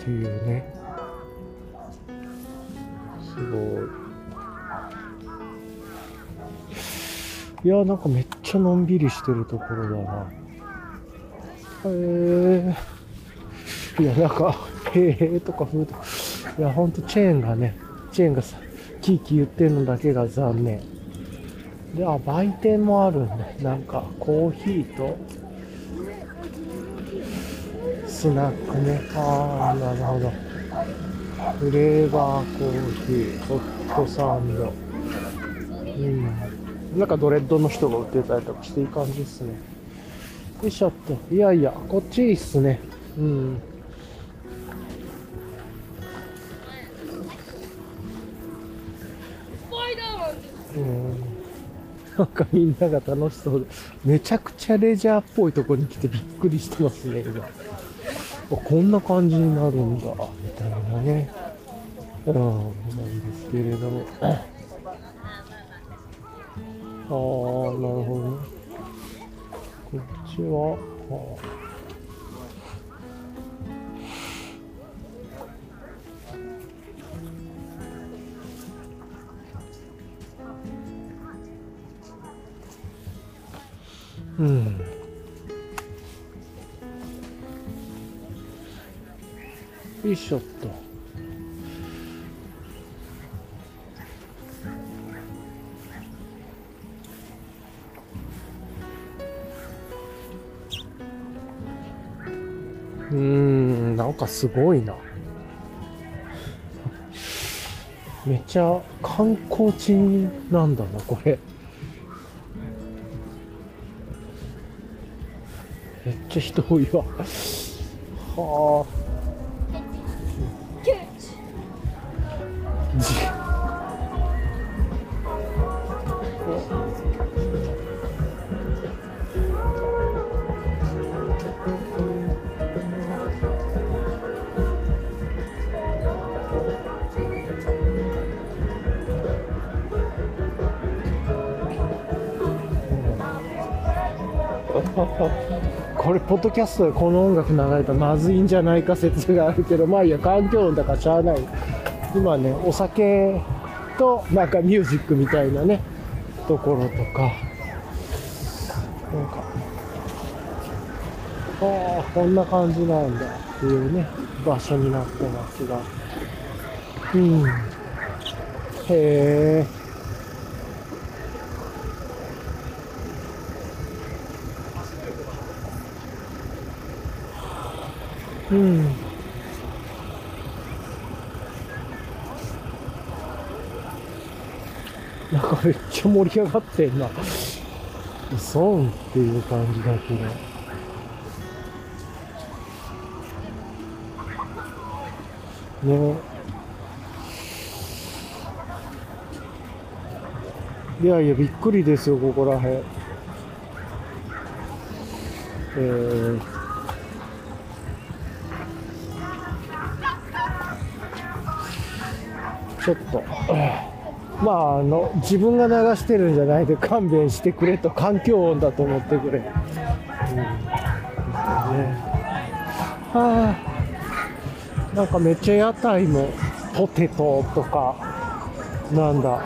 っていうね。すごい。いや、なんかめっちゃのんびりしてるところだな。へえ。いや、なんか、へえとかふうとか。いや、ほんとチェーンがね、チェーンがさ、キーキー言ってるのだけが残念。で、あ、売店もあるんで、なんかコーヒーとスナックね。ああ、なるほど。フレーバーコーヒー、ホットサンド。うん。なんかドレッドの人が売ってたりとかしていい感じですね。よいしょっと。いやいや、こっちいいっすね。うん。うん。なんかみんなが楽しそうで、めちゃくちゃレジャーっぽいとこに来てびっくりしてますね、今。こんな感じになるんだ、みたいなね。うん、なんですけれども。ああ、なるほどね。こっちは、はあうん。よいしょっと。うん、なんかすごいな。めっちゃ観光地なんだな、これ。ちゃ人多いわ。はあ。ドキャストでこの音楽流れたらまずいんじゃないか説があるけど、まあいや、環境音だからしゃあない。今ね、お酒となんかミュージックみたいなね、ところとか、なんか、ああ、こんな感じなんだっていうね、場所になってますが。うん。へえ。うん。なんかめっちゃ盛り上がってんな。そうっていう感じだけど。ねいやいや、びっくりですよ、ここら辺。えー、ちょっと。まあ、あの、自分が流してるんじゃないで勘弁してくれと、環境音だと思ってくれ。うん。ね、はあ、なんかめっちゃ屋台も、ポテトとか、なんだ、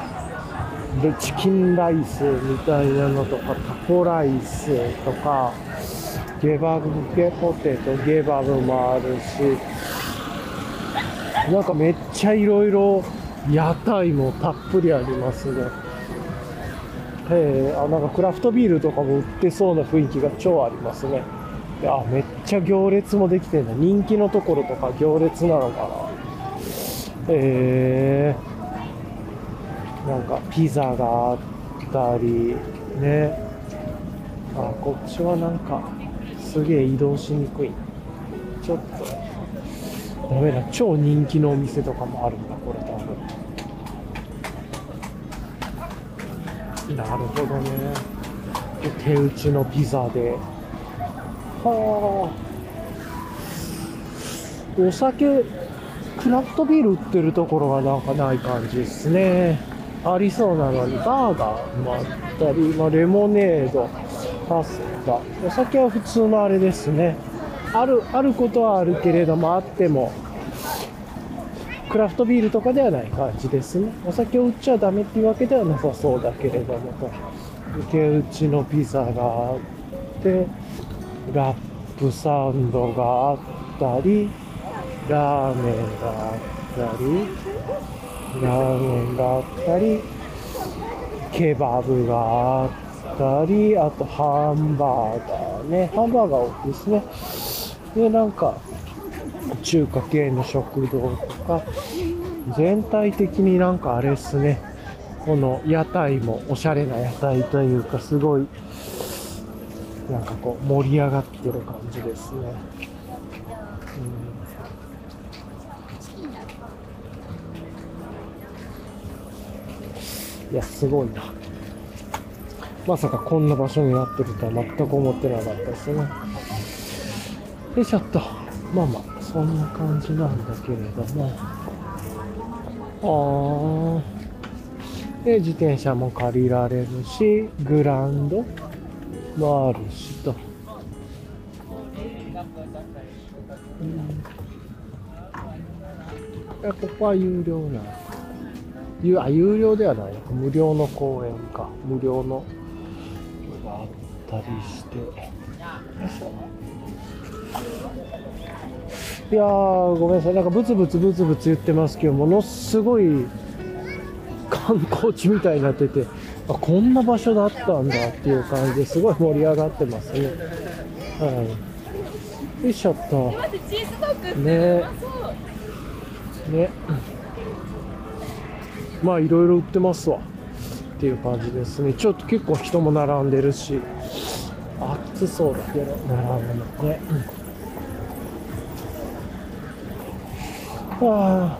で、チキンライスみたいなのとか、タコライスとか、ゲバブゲポテト、ゲバブもあるし、なんかめっちゃいろいろ、屋台もたっぷりありますね。へえ、あ、なんかクラフトビールとかも売ってそうな雰囲気が超ありますね。であ、めっちゃ行列もできてんだ。人気のところとか行列なのかな。へえ、なんかピザがあったり、ね。あ、こっちはなんかすげえ移動しにくい。ちょっと、ダメだ。超人気のお店とかもあるんだ、これ多分。なるほどね。手打ちのピザで。はあ。お酒、クラフトビール売ってるところがなんかない感じですね。ありそうなのに、バーガーもあったり、まあ、レモネード、パスタ。お酒は普通のあれですね。ある、あることはあるけれども、あっても、クラフトビールとかではない感じですね。お酒を売っちゃダメっていうわけではなさそうだけれどもと。手打ちのピザがあって、ラップサンドがあったり、ラーメンがあったり、ラーメンがあったり、ケバブがあったり、あとハンバーガーね。ハンバーガー多いですね。で、なんか、中華系の食堂とか、全体的になんかあれっすね。この屋台もおしゃれな屋台というか、すごい、なんかこう盛り上がってる感じですね。うん、いや、すごいな。まさかこんな場所になってるとは全く思ってなかったですね。よいしょっと。まあまあ、そんな感じなんだけれども。あー。で、自転車も借りられるし、グランドもあるしと。うん、ここは有料な有あ有料ではない無料の公園か無料のがあったりしていやーごめんなさい。なんかブツブツブツブツ言ってますけどものすごい観光地みたいになっててあこんな場所だったんだっていう感じですごい盛り上がってますね。はいよいしょっとね。ねまあいろいろ売ってますわ。っていう感じですね。ちょっと結構人も並んでるし暑そうだけど並んでますね、うん、あ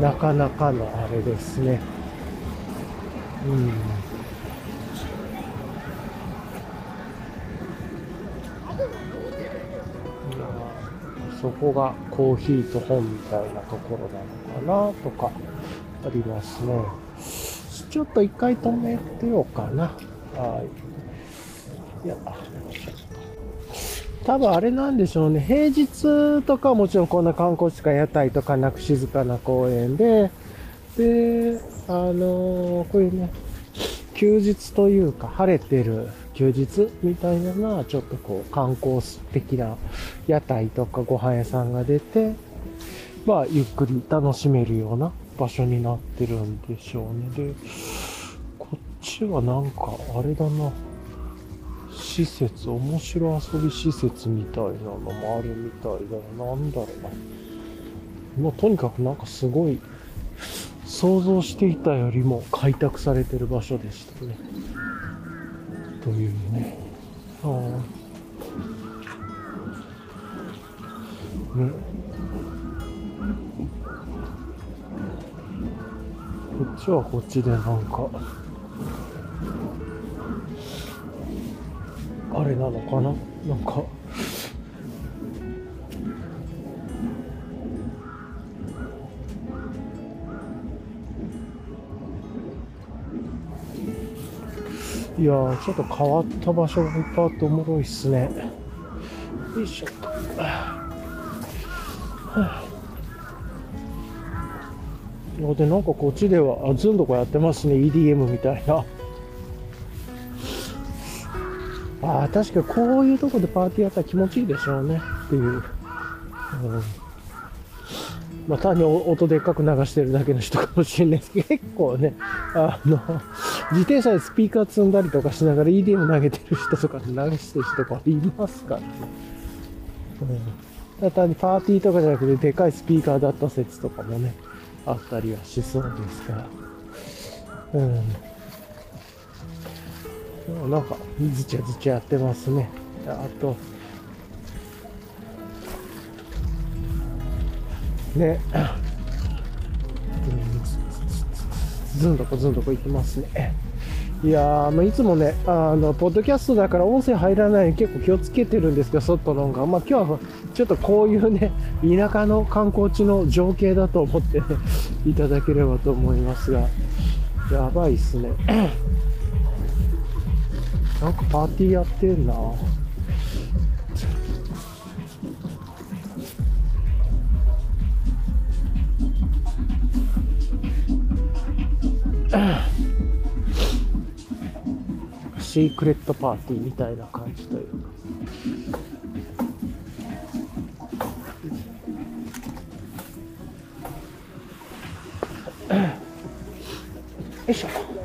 なかなかのあれですね。うん。そこがコーヒーと本みたいなところなのかなとかありますね。ちょっと一回止めてようかな。はい。いや、多分あれなんでしょうね。平日とかもちろんこんな観光地か屋台とかなく静かな公園で、で、あのー、こういうね、休日というか晴れてる休日みたいなのはちょっとこう観光的な屋台とかご飯屋さんが出て、まあゆっくり楽しめるような場所になってるんでしょうね。で、こっちはなんかあれだな。施設、面白遊び施設みたいなのもあるみたいだな。なんだろうな。もうとにかくなんかすごい、想像していたよりも開拓されてる場所でしたね。というね。ああ。ね。こっちはこっちでなんか、あれなのかな？なんか。いやちょっと変わった場所がいっぱいあっておもろいっすね。よいしょ。っとでなんかこっちではあズンドコやってますね EDM みたいな。ああ、確かこういうとこでパーティーやったら気持ちいいでしょうねっていう。うんまあ、単に音でっかく流してるだけの人かもしれないですけど、結構ね、あの、自転車でスピーカー積んだりとかしながら EDM 投げてる人とか流してる人とかいますからね。うん、単にパーティーとかじゃなくて、でかいスピーカーだった説とかもね、あったりはしそうですから。うんなんか、ずちゃずちゃやってますね。あと、ね、ずんどこずんどこ行きますね。いや、まあ、いつもね、あの、ポッドキャストだから音声入らないように結構気をつけてるんですけど、外のが。まあ、今日はちょっとこういうね、田舎の観光地の情景だと思ってね、いただければと思いますが、やばいっすね。なんかパーティーやってんなシークレットパーティーみたいな感じというか。よいしょ。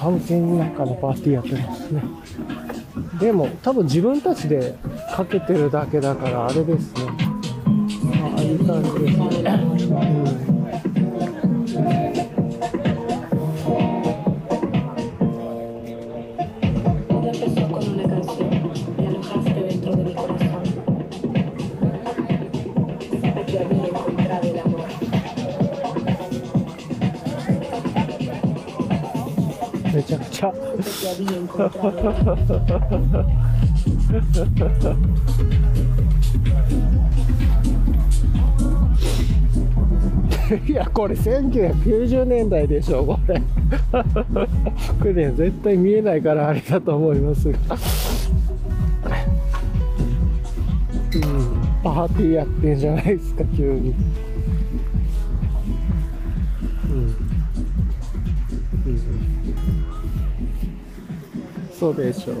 完全になんかのパーティーやってますね。でも多分自分たちでかけてるだけだからあれですね。ああいい感じですね、うん。Ya. <laughs> いやこれ1990年代でしょこれ。これね絶対見えないからあれだと思いますが。うん。パーティーやってんじゃないですか急に。そうでしょ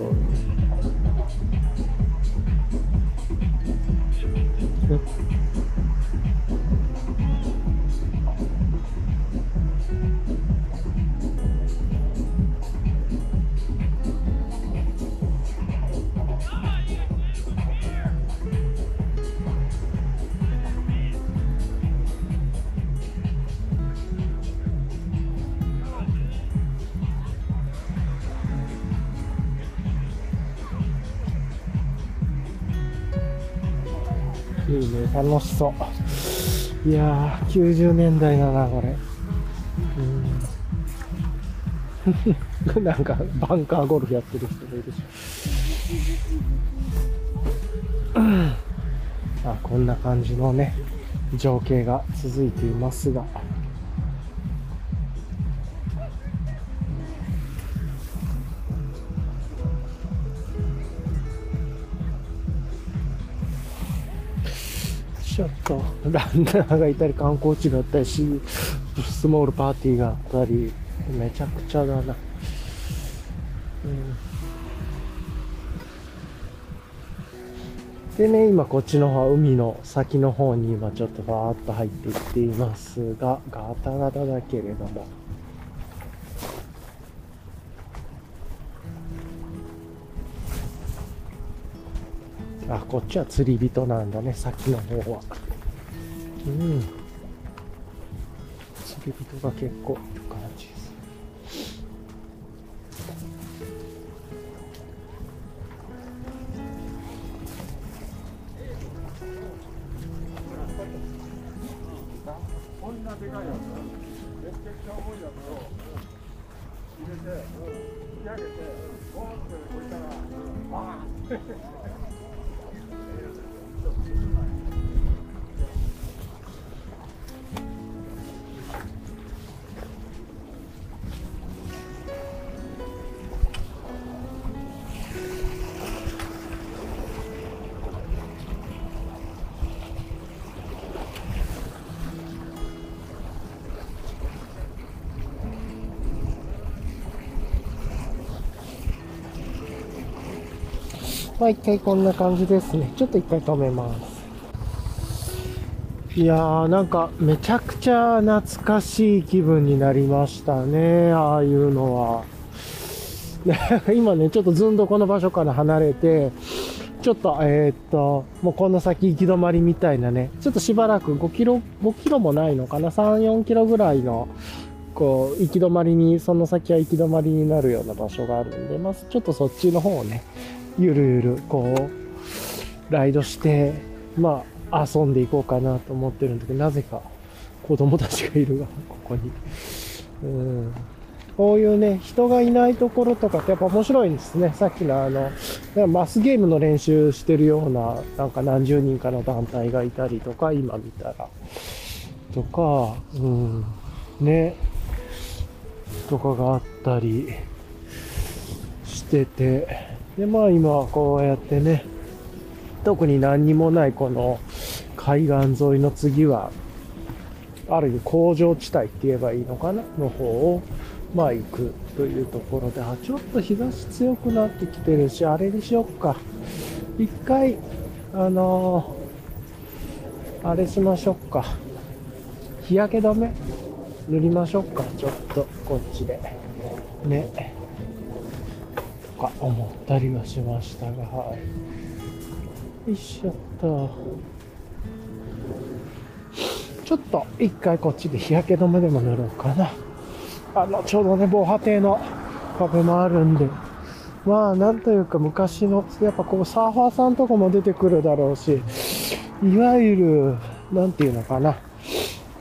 楽しそう。いやー、90年代だな、これ。うん。<laughs> なんか、バンカーゴルフやってる人もいるし。あ、こんな感じのね、情景が続いていますが。ランナーがいたり観光地があったりしスモールパーティーがあったりめちゃくちゃだな、うん、でね今こっちの方は海の先の方に今ちょっとバーッと入っていっていますがガタガタだけれども。あこっちは釣り人なんだね先の方は。うん。釣り人が結構。一回こんな感じですね。ちょっと一回止めます。いやーなんかめちゃくちゃ懐かしい気分になりましたねああいうのは。<laughs> 今ねちょっとずんとこの場所から離れてちょっとえーっともうこの先行き止まりみたいなねちょっとしばらく5キロ5キロもないのかな3、4キロぐらいのこう行き止まりにその先は行き止まりになるような場所があるんでまずちょっとそっちの方をねゆるゆるこうライドしてまあ遊んでいこうかなと思ってるんだけどなぜか子供たちがいるがここに。うん。こういうね人がいないところとかってやっぱ面白いんですね。さっきのあのマスゲームの練習してるようななんか何十人かの団体がいたりとか今見たら。とかうん。ね。とかがあったりしてて。でまあ今こうやってね特に何にもないこの海岸沿いの次はある意味工場地帯って言えばいいのかな？の方をまあ行くというところであちょっと日差し強くなってきてるしあれにしよっか。一回あのーあれしましょうか。日焼け止め塗りましょうか。ちょっとこっちで。ね。か思ったりはしましたが、はい。よいしょっと。ちょっと一回こっちで日焼け止めでも塗ろうかな。あの、ちょうどね、防波堤の壁もあるんで、まあ、なんというか昔の、やっぱこうサーファーさんとかも出てくるだろうし、いわゆる、なんていうのかな。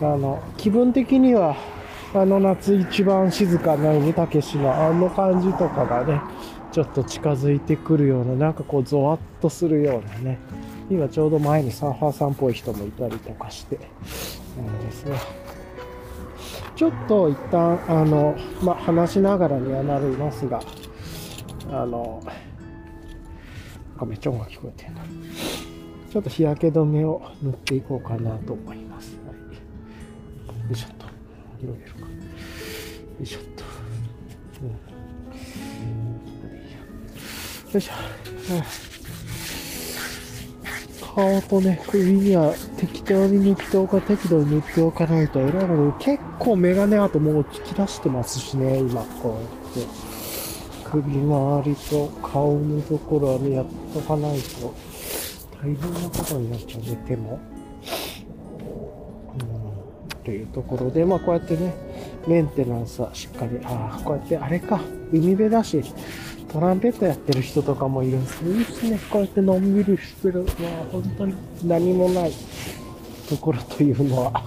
あの、気分的には、あの夏一番静かな海たけしのあの感じとかがね、ちょっと近づいてくるような、なんかこうゾワッとするようなね、今ちょうど前にサーファーさんっぽい人もいたりとかして、なんですが、ちょっと一旦、あの、まあ、話しながらにはなりますが、あの、なんかめっちゃ音楽聞こえてるな。ちょっと日焼け止めを塗っていこうかなと思います。はい、よいしょっと。塗れるか。よいしょっと。よいしょ。はあ顔とね、首には適当に塗っておか、適度に塗っておかないと、えらいこと結構メガネアートもう突き出してますしね、今、こうやって。首周りと顔のところはね、やっとかないと、大変なことになっちゃうね、手も。うん、というところで、まあこうやってね、メンテナンスはしっかり、ああ、こうやってあれか、海辺だし、トランペットやってる人とかもいるんですいいすね。こうやってのんびりしてる。まあ本当に何もないところというのは、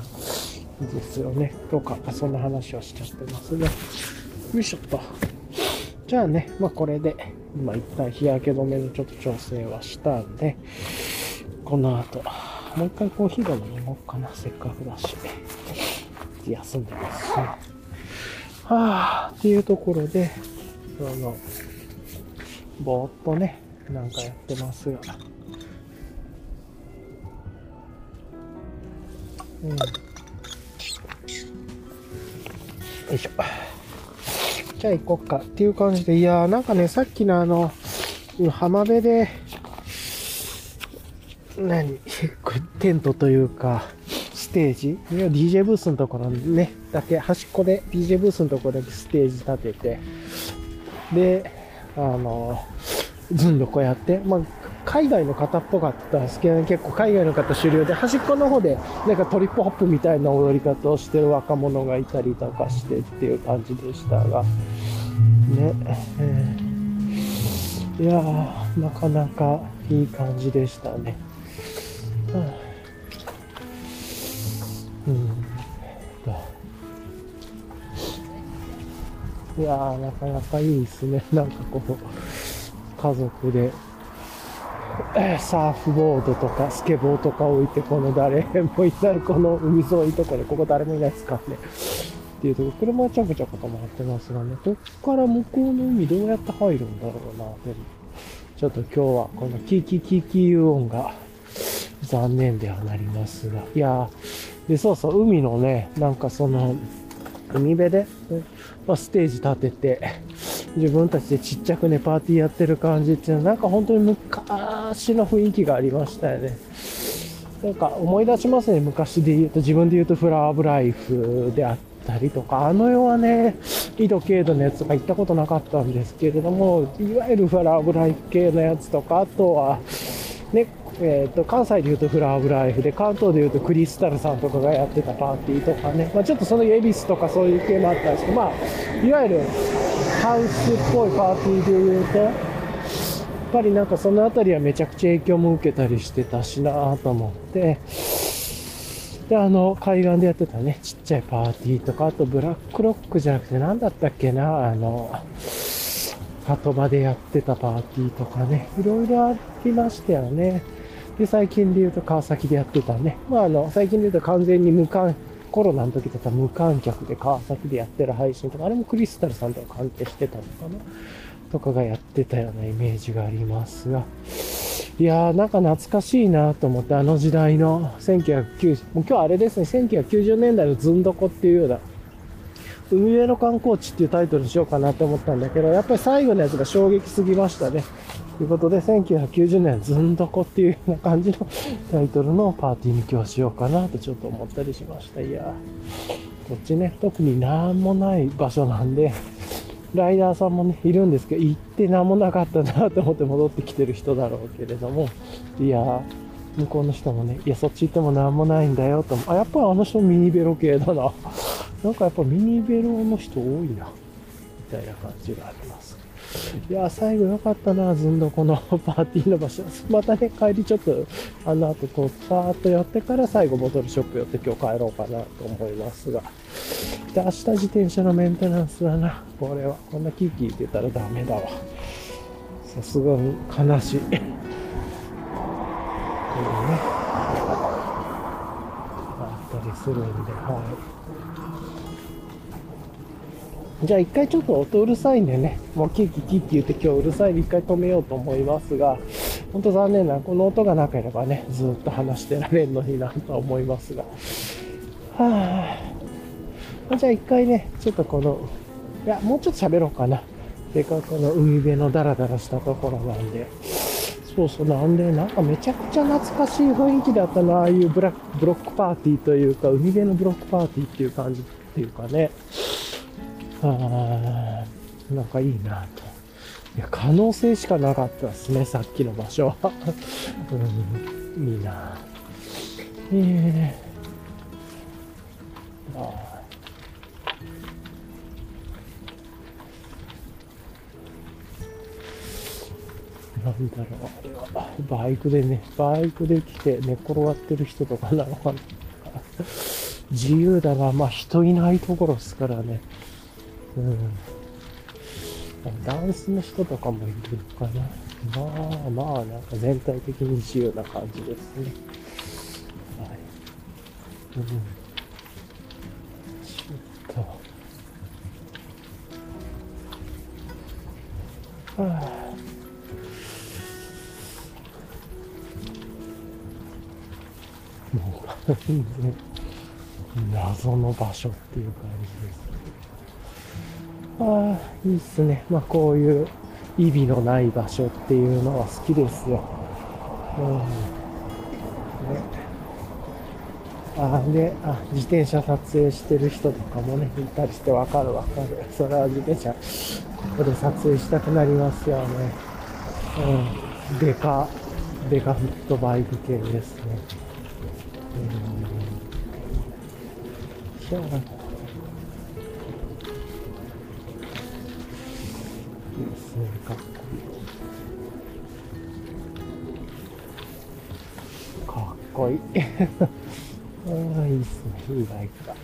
いいですよね。とか、そんな話をしちゃってますね。よいしょっと。じゃあね、まあこれで、今一旦日焼け止めのちょっと調整はしたんで、この後、もう一回コーヒーでも飲もうかな。せっかくだし。休んでますね。はあ、っていうところで、あの、ぼーっとね、なんかやってますが。うん。よいしょ。じゃあ行こっかっていう感じで、いやーなんかね、さっきのあの、浜辺で、何？<laughs> テントというか、ステージ ?DJ ブースのところね、だけ、端っこで DJ ブースのところだけステージ立てて、で、あの、ずんどこやって、まあ、海外の方っぽかったんですけど、ね、結構海外の方主流で、端っこの方で、なんかトリップホップみたいな踊り方をしてる若者がいたりとかしてっていう感じでしたが、ね、えー、いやー、なかなかいい感じでしたね。うん。いやー、なかなかいいですね。<laughs> なんかこう、家族で、サーフボードとかスケボーとか置いて、この誰 <laughs> もいないこの海沿いとかで、ここ誰もいないですかね。っていうところ、車ちゃくちゃかと回ってますがね、こっから向こうの海どうやって入るんだろうな、でも。ちょっと今日はこのキーキーキーキー音が残念ではなりますが。いやー、で、そうそう、海のね、なんかその、海辺で、まあ、ステージ立てて、自分たちでちっちゃくね、パーティーやってる感じっていうのは、なんか本当に昔の雰囲気がありましたよね。なんか思い出しますね、昔で言うと、自分で言うとフラワーブライフであったりとか、あの世はね、緯度経度のやつとか行ったことなかったんですけれども、いわゆるフラワーブライフ系のやつとか、あとは、ね、えーと、関西でいうとフラワーブライフで関東でいうとクリスタルさんとかがやってたパーティーとかね、まあ、ちょっとその恵比寿とかそういう系もあったんですけど、まあ、いわゆるハウスっぽいパーティーでいうとやっぱりなんかその辺りはめちゃくちゃ影響も受けたりしてたしなと思って。であの海岸でやってたねちっちゃいパーティーとかあとブラックロックじゃなくて何だったっけなあの鳩場でやってたパーティーとかねいろいろありましたよね。で、最近で言うと川崎でやってたね。まあ、あの、最近で言うと完全に無観、コロナの時だったら無観客で川崎でやってる配信とか、あれもクリスタルさんとか関係してたのかな？とかがやってたようなイメージがありますが。いやー、なんか懐かしいなと思って、あの時代の1990、もう今日あれですね、1990年代のずんどこっていうような、海辺の観光地っていうタイトルにしようかなと思ったんだけど、やっぱり最後のやつが衝撃すぎましたね。ということで、1990年ずんどこっていうような感じのタイトルのパーティーに今日しようかなとちょっと思ったりしました。いやこっちね、特に何もない場所なんで、<laughs> ライダーさんもね、いるんですけど、行って何もなかったなと思って戻ってきてる人だろうけれども、いや、向こうの人もね、いや、そっち行っても何もないんだよと。あ、やっぱあの人ミニベロ系だな。なんかやっぱミニベロの人多いな。みたいな感じがあります。いや、最後良かったな、ずんどこの <laughs> パーティーの場所。またね、帰りちょっと、あの後こう、パーッと寄ってから最後ボトルショップ寄って今日帰ろうかなと思いますが。で、明日自転車のメンテナンスだな。これは、こんなキーキー言ってたらダメだわ。さすがに悲しい。これね。あったりするんで、はい。じゃあ一回ちょっと音うるさいんでね、もうキーキーキーキー言って今日うるさいんで一回止めようと思いますが、本当残念な、この音がなければね、ずっと話してられるのになとは思いますが。はあ、じゃあ一回ね、ちょっとこの、いや、もうちょっと喋ろうかな。でかこの海辺のダラダラしたところなんで。そうそう、なんで、なんかめちゃくちゃ懐かしい雰囲気だったな、ああいうブラブロックパーティーというか、海辺のブロックパーティーっていう感じっていうかね。あーなんかいいなと。いや、可能性しかなかったですね、さっきの場所は。<laughs> うん、いいなえー、あーなんだろう、あれは。バイクでね、バイクで来て寝転がってる人とかなのかな。自由だな。まあ人いないところですからね。うん。ダンスの人とかもいるのかな。まあまあ、なんか全体的に自由な感じですね。はい。うん。ちょっと。はあもう完全に謎の場所っていう感じです。ああ、いいっすね。まあこういう意味のない場所っていうのは好きですよ。うん。ね。あで、あ、自転車撮影してる人とかもね、いたりしてわかるわかる。それは自転車、ここで撮影したくなりますよね。うん。デカ、デカフットバイク系ですね。うん。ですね、かっこいい。か <laughs> っこいい。ああ、いいっすね、いいバイクだ。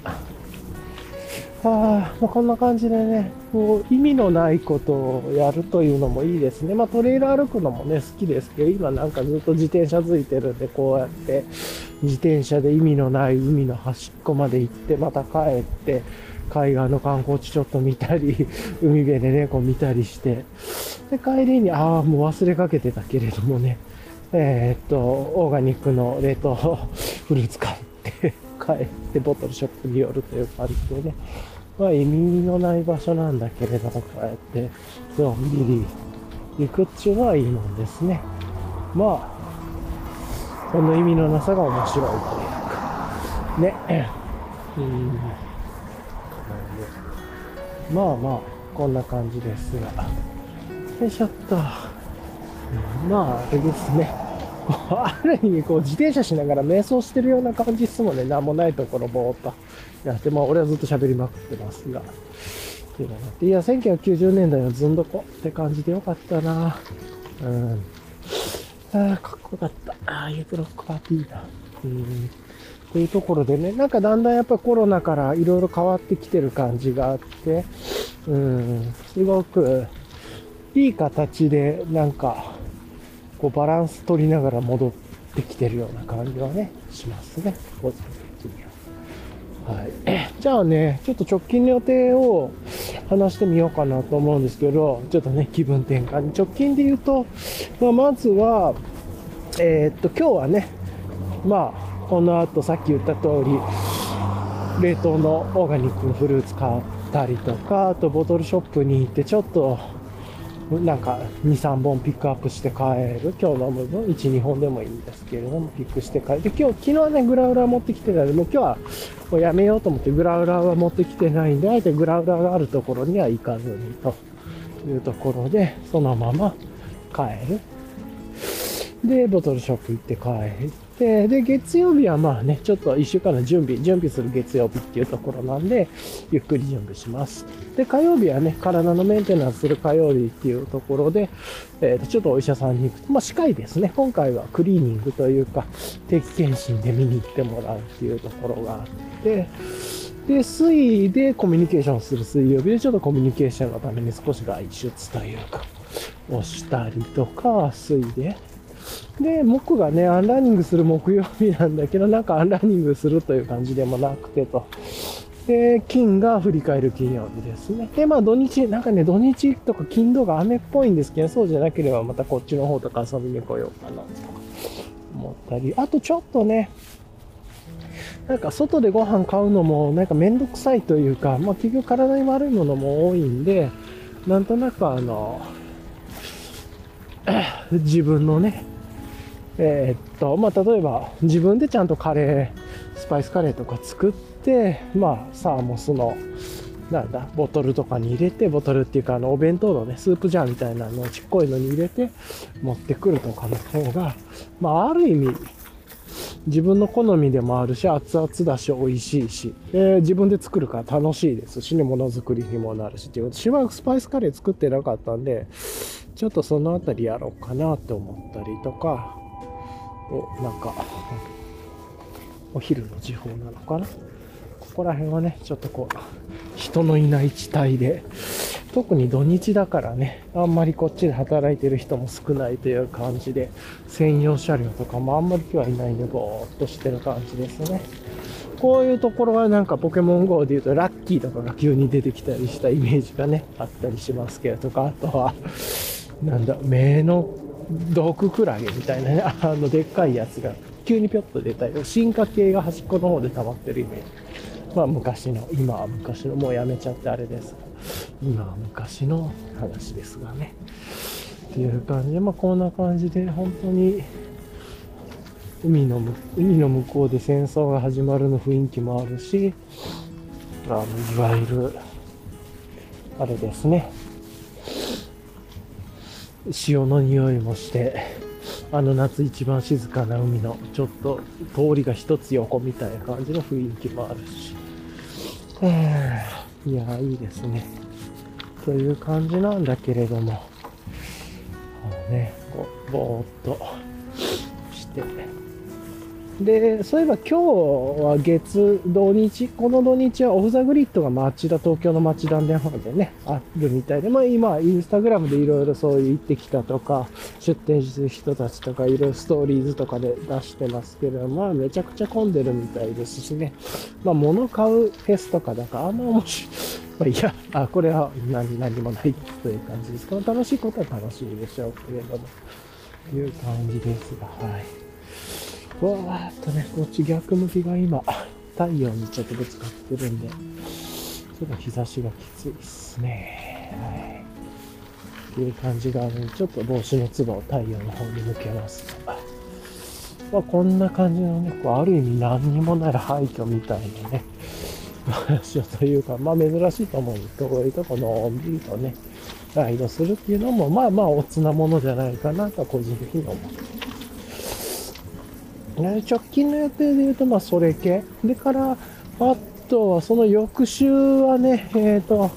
ああ、まあ、こんな感じでね、こう、意味のないことをやるというのもいいですね。まあ、トレイル歩くのもね、好きですけど、今なんかずっと自転車付いてるんで、こうやって、自転車で意味のない海の端っこまで行って、また帰って、海岸の観光地ちょっと見たり、<laughs> 海辺で猫見たりして、で、帰りに、ああ、もう忘れかけてたけれどもね、えーっと、オーガニックの冷凍 <laughs> フルーツ買って、<laughs> 帰ってボトルショップに寄るという感じでね、まあ意味のない場所なんだけれども、こうやって、のんびり行くっていうのはいいもんですね。まあ、その意味のなさが面白いというか、ね。うん。まあまあ、こんな感じですが。よいしょっと。まあ、あれですね。ある意味、こう、自転車しながら瞑想してるような感じですもんね。なんもないところ、ぼーっとやって、まあ、俺はずっと喋りまくってますが。っていうのがあっていや、1990年代のずんどこって感じでよかったな。うん。ああ、かっこよかった。ああいうブロックパーティーだ。うん。っていうところでね、なんかだんだんやっぱコロナからいろいろ変わってきてる感じがあって、うん、すごくいい形でなんか、こうバランス取りながら戻ってきてるような感じはね、しますね、個人的には。はい。<coughs> じゃあね、ちょっと直近の予定を話してみようかなと思うんですけど、ちょっとね、気分転換に。直近で言うと、まあ、まずは、えーっと、今日はね、まあ、この後さっき言った通り、冷凍のオーガニックのフルーツ買ったりとか、あとボトルショップに行ってちょっと、なんか2、3本ピックアップして帰る。今日飲む分、1、2本でもいいんですけれども、ピックして帰る。で、今日、昨日はね、グラウラー持ってきてたので、もう今日はもうやめようと思って、グラウラーは持ってきてないんで、あえてグラウラーがあるところには行かずにというところで、そのまま帰る。で、ボトルショップ行って帰って、で、月曜日はまあね、ちょっと一週間の準備、準備する月曜日っていうところなんで、ゆっくり準備します。で、火曜日はね、体のメンテナンスする火曜日っていうところで、えー、ちょっとお医者さんに行くと、まあ、歯科医ですね。今回はクリーニングというか、定期検診で見に行ってもらうっていうところがあって、で、水位でコミュニケーションする水曜日でちょっとコミュニケーションのために少し外出というか、をしたりとか、水で。で、木がね、アンラーニングする木曜日なんだけど、なんかアンラーニングするという感じでもなくてと。で、金が振り返る金曜日ですね。で、まあ土日、なんかね、土日とか金土が雨っぽいんですけど、そうじゃなければまたこっちの方とか遊びに来ようかなとか思ったり。あとちょっとね、なんか外でご飯買うのもなんかめんどくさいというか、まあ結局体に悪いものも多いんで、なんとなくあの、<clears throat> 自分のね、えーっと、まあ、例えば自分でちゃんとカレー、スパイスカレーとか作って、まあ、サーモスの、なんだ、ボトルとかに入れて、ボトルっていうか、あの、お弁当のね、スープジャーみたいなのをちっこいのに入れて持ってくるとかの方が、まあ、ある意味、自分の好みでもあるし、熱々だし、美味しいし、えー自分で作るから楽しいですしね、ものづくりにもなるしっていうこと。しばらくスパイスカレー作ってなかったんで、ちょっとそのあたりやろうかなって思ったりとか、お、なんか、お昼の時報なのかな？ここら辺はね、ちょっとこう、人のいない地帯で、特に土日だからね、あんまりこっちで働いてる人も少ないという感じで、専用車両とかもあんまり今日はいないんで、ぼーっとしてる感じですね。こういうところはなんかポケモン GO で言うとラッキーとかが急に出てきたりしたイメージがね、あったりしますけれどとか、あとは、なんだ、目の毒クラゲみたいなね、<laughs> あの、でっかいやつが急にぴょっと出たり、進化系が端っこの方で溜まってるイメージ。まあ昔の、今は昔の、もうやめちゃってあれです、今は昔の話ですがね。っていう感じで、まあこんな感じで、本当に、海の、海の向こうで戦争が始まるの雰囲気もあるし、あの、いわゆる、あれですね、潮の匂いもして、あの夏一番静かな海のちょっと通りが一つ横みたいな感じの雰囲気もあるし。いや、いいですね。という感じなんだけれども、あのね、ぼーっとして。で、そういえば今日は月、土日、この土日はオフザグリッドが町田、東京の町田の方でね、あるみたいで、まあ今、インスタグラムでいろいろそういう行ってきたとか、出店してる人たちとか、いろいろストーリーズとかで出してますけど、まあめちゃくちゃ混んでるみたいですしね、まあ物買うフェスとかだから、あんま面白い。まあ、いや、あ、これは何何もないという感じです。この楽しいことは楽しいでしょうけれども、という感じですが、はい。わーっとね、こっち逆向きが今、太陽にちょっとぶつかってるんで、ちょっと日差しがきついですね。はい。っていう感じがあるので、ちょっと帽子のつばを太陽の方に向けますが。まあ、こんな感じのね、こうある意味何にもない廃墟みたいなね、場所というか、まあ珍しいと思うんですけど、こういうとこのんびりとね、ライドするっていうのも、まあまあおつなものじゃないかなと個人的に思ってますね直近の予定で言うと、まあ、それ系。でから、あとは、その翌週はね、えっ、と、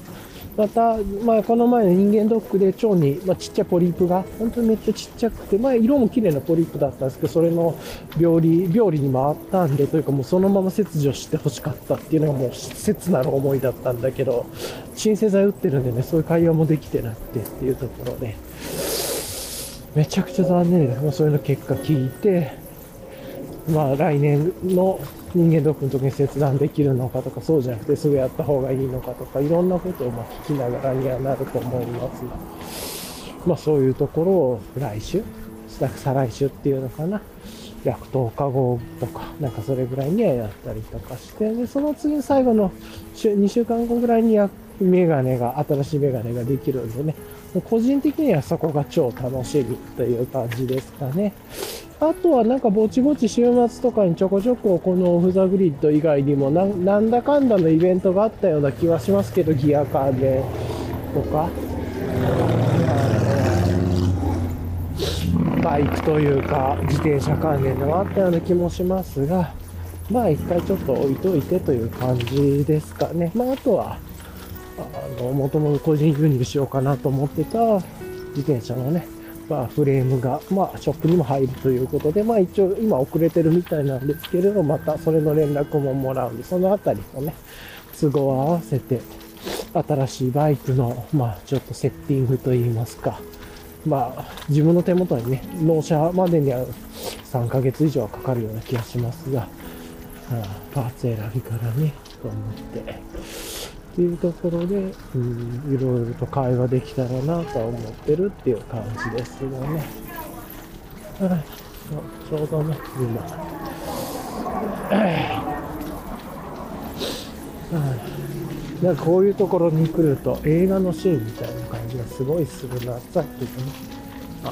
また、まあ、この前の人間ドックで腸に、まあ、ちっちゃいポリープが、本当にめっちゃちっちゃくて、まあ、色も綺麗なポリープだったんですけど、それの病理、病理に回ったんで、というかもうそのまま切除して欲しかったっていうのがもう切なる思いだったんだけど、鎮静剤打ってるんでね、そういう会話もできてなくてっていうところで、めちゃくちゃ残念で。もうそういうの結果聞いて、まあ来年の人間ドックの時に切断できるのかとか、そうじゃなくてすぐやった方がいいのかとか、いろんなことをま聞きながらにはなると思います。が、まあそういうところを来週、再来週っていうのかな、約10日後とか、なんかそれぐらいにはやったりとかして、で、その次最後の週、2週間後ぐらいにやメガネが、新しいメガネができるんでね、個人的にはそこが超楽しみという感じですかね。あとはなんかぼちぼち週末とかにちょこちょここのオフザグリッド以外にもなんだかんだのイベントがあったような気はしますけど、ギア関連とか、バイクというか自転車関連でもあったような気もしますが、まあ一回ちょっと置いといてという感じですかね。まああとは、あの、もともと個人輸入しようかなと思ってた自転車のね、まあフレームが、まあショップにも入るということで、まあ一応今遅れてるみたいなんですけれど、またそれの連絡ももらうんで、そのあたりのね、都合を合わせて、新しいバイクの、まあちょっとセッティングといいますか、まあ自分の手元にね、納車までには3ヶ月以上はかかるような気がしますが、パーツ選びからね、と思って。っていうところで、うん、いろいろと会話できたらなとは思ってるっていう感じですよね。はい、ちょうどね、今。はいなんかこういうところに来ると映画のシーンみたいな感じがすごいするな。さっきのね、あ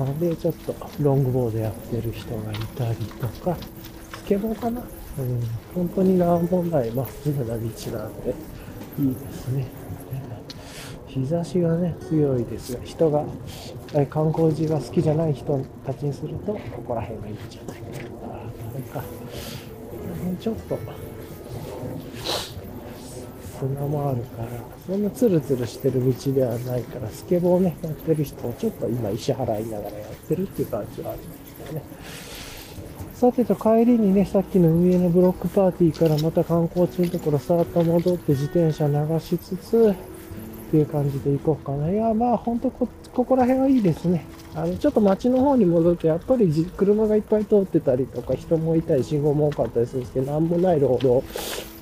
の <laughs> なんで、ちょっとロングボードやってる人がいたりとか、スケボーかな？うん、本当に何もないまっすぐな道なんで、いいですね。日差しがね、強いですが、人が、観光地が好きじゃない人たちにすると、ここら辺がいいんじゃないかな。あれか。ちょっと、砂もあるから、そんなツルツルしてる道ではないから、スケボーね、やってる人をちょっと今石払いながらやってるっていう感じはありますよね。さてと帰りにね、さっきの上のブロックパーティーからまた観光地のところさーっと戻って自転車流しつつ、っていう感じで行こうかな。いや、まあほんとこ、ここら辺はいいですね。あの、ちょっと街の方に戻ると、やっぱり車がいっぱい通ってたりとか、人もいたり、信号も多かったりするんですけど、なんもないロード、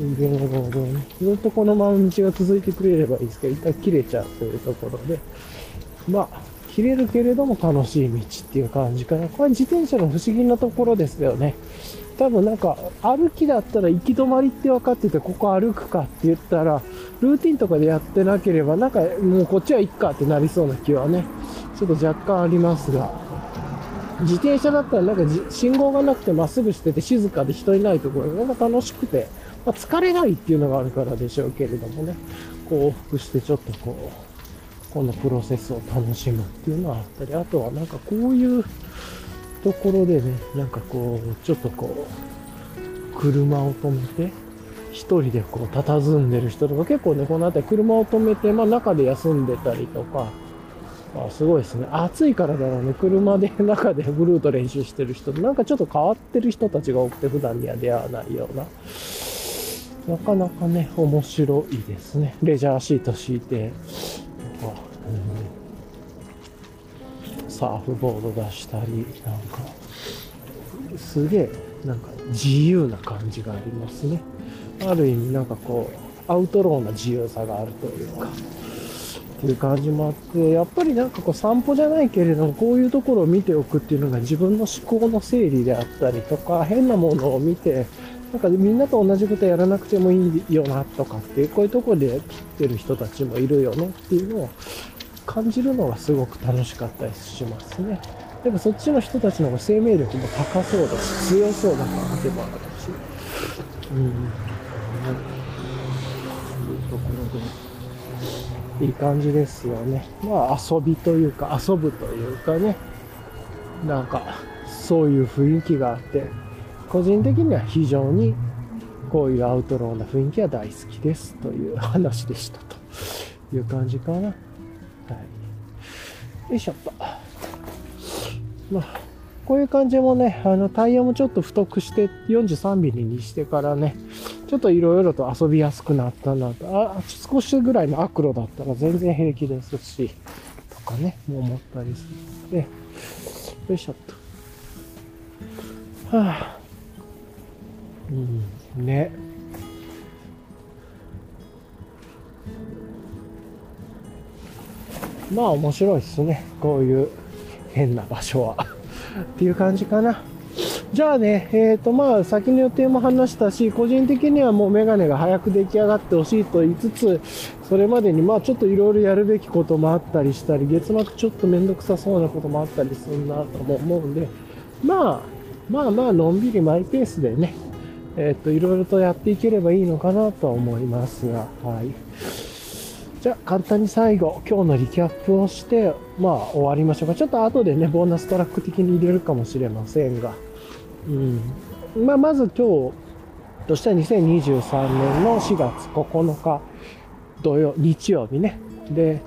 人間のロードに、ずっとこのまま道が続いてくれればいいですけど、一旦切れちゃうというところで、まあ、切れるけれども楽しい道っていう感じかな。これ自転車の不思議なところですよね。多分なんか歩きだったら行き止まりって分かっててここ歩くかって言ったらルーティンとかでやってなければなんかもうこっちは行くかってなりそうな気はねちょっと若干ありますが自転車だったらなんか信号がなくてまっすぐしてて静かで人いないところがなんか楽しくて、まあ、疲れないっていうのがあるからでしょうけれどもねこう往復してちょっとこうこのプロセスを楽しむっていうのはあったりあとはなんかこういうところでね、なんかこう、ちょっとこう、車を止めて、一人でこう、佇んでる人とか、結構ね、この辺り車を止めて、まあ中で休んでたりとか、まあすごいですね。暑いからだろうね。車で <laughs> 中でブルート練習してる人なんかちょっと変わってる人たちが多くて、普段には出会わないような。なかなかね、面白いですね。レジャーシート敷いて、サーフボード出したり、なんか、すげえ、なんか自由な感じがありますね。ある意味なんかこう、アウトローな自由さがあるというか、っていう感じもあって、やっぱりなんかこう散歩じゃないけれども、こういうところを見ておくっていうのが自分の思考の整理であったりとか、変なものを見て、なんかみんなと同じことやらなくてもいいよなとかっていう、こういうとこで切ってる人たちもいるよねっていうのを感じるのがすごく楽しかったりしますね。でもそっちの人たちの方が生命力も高そうだし、強そうだな感じもあるし、うん、そういうところで、いい感じですよね。まあ遊びというか、遊ぶというかね、なんか、そういう雰囲気があって、個人的には非常にこういうアウトローな雰囲気は大好きですという話でしたという感じかな。よいしょっと。まあ、こういう感じもね、あの、タイヤもちょっと太くして43ミリにしてからね、ちょっといろいろと遊びやすくなったなと。あ、少しぐらいのアクロだったら全然平気ですし、とかね、もう思ったりするので、よいしょっと。はあ、うん、ね。まあ面白いっすね。こういう変な場所は <laughs> っていう感じかな。じゃあね、えっ、と、まあ、先の予定も話したし、個人的にはもうメガネが早く出来上がってほしいと言いつつ、それまでにまあ、ちょっといろいろやるべきこともあったりしたり、月末ちょっとめんどくさそうなこともあったりするなとも思うんで、まあ、まあまあ、のんびりマイペースでね、えっ、と、いろいろとやっていければいいのかなとは思いますが、はい。じゃあ、簡単に最後、今日のリキャップをして、まあ、終わりましょうか。ちょっと後でね、ボーナストラック的に入れるかもしれませんが、うん。まあ、まず今日としては2023年の4月9日土曜、日曜日ね。で、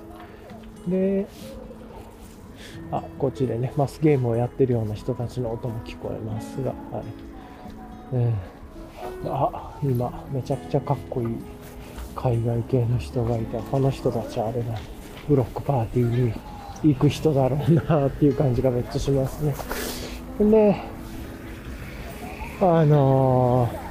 で、あ、こっちでね、マスゲームをやってるような人たちの音も聞こえますが、はい。えーあ、今、めちゃくちゃかっこいい海外系の人がいて、この人たちあれだ、ブロックパーティーに行く人だろうなっていう感じがめっちゃしますね。で、あのー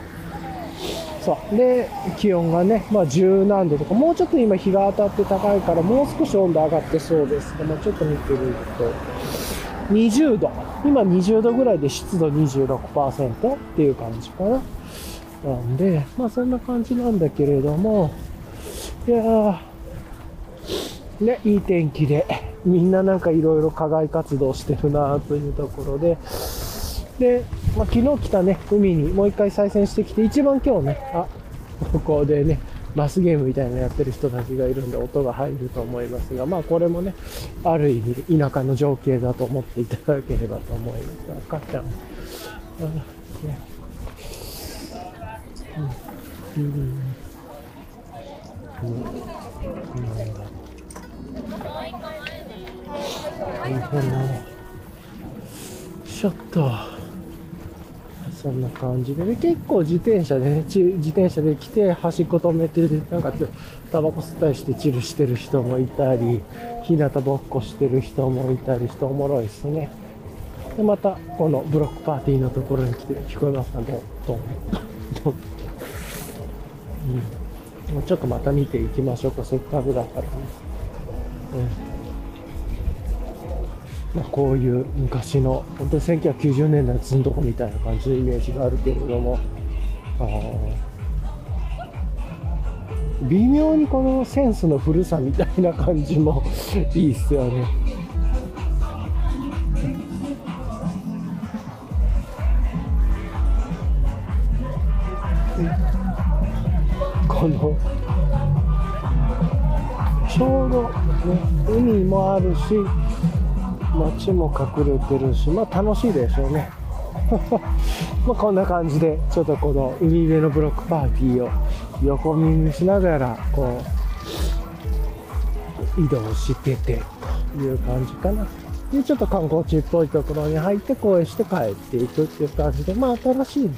そう。で、気温がね、まあ10何度とか、もうちょっと今日が当たって高いから、もう少し温度上がってそうですけど、ちょっと見てみると、20度。今20度ぐらいで湿度26%っていう感じかな。なんで、まあそんな感じなんだけれども、いやー、ね、いい天気で、みんななんかいろいろ課外活動してるなというところで、で、まあ、昨日来たね、海にもう一回再戦してきて、一番今日ね、あ、ここでね、マスゲームみたいなのやってる人たちがいるんで音が入ると思いますが、まあこれもね、ある意味田舎の情景だと思っていただければと思います。赤ちゃん。あねうん。うん。うん。なんだ。大変だね。ちょっと。そん。な感じで、で結構自転車でね、ち自転車で来て端っこ止めて、なん。かタバコ吸ったりしてチルしてる人もいたり、日向ぼっこしてる人もいたりしておもろいですね。で、またこのブロックパーティーのところに来て聞こえますかね、ドン、ドン。うん。もうちょっとまた見ていきましょうか、せっかくだからね。うんまあ、こういう昔の、本当に1990年代の積んどこみたいな感じのイメージがあるけれども、微妙にこのセンスの古さみたいな感じもいいっすよね。のちょうど、ね、海もあるし街も隠れてるしまあ楽しいでしょうね。<laughs> まこんな感じでちょっとこの海辺のブロックパーティーを横耳しながらこう移動しててという感じかな。でちょっと観光地っぽいところに入って公園して帰っていくっていう感じでまあ新しいね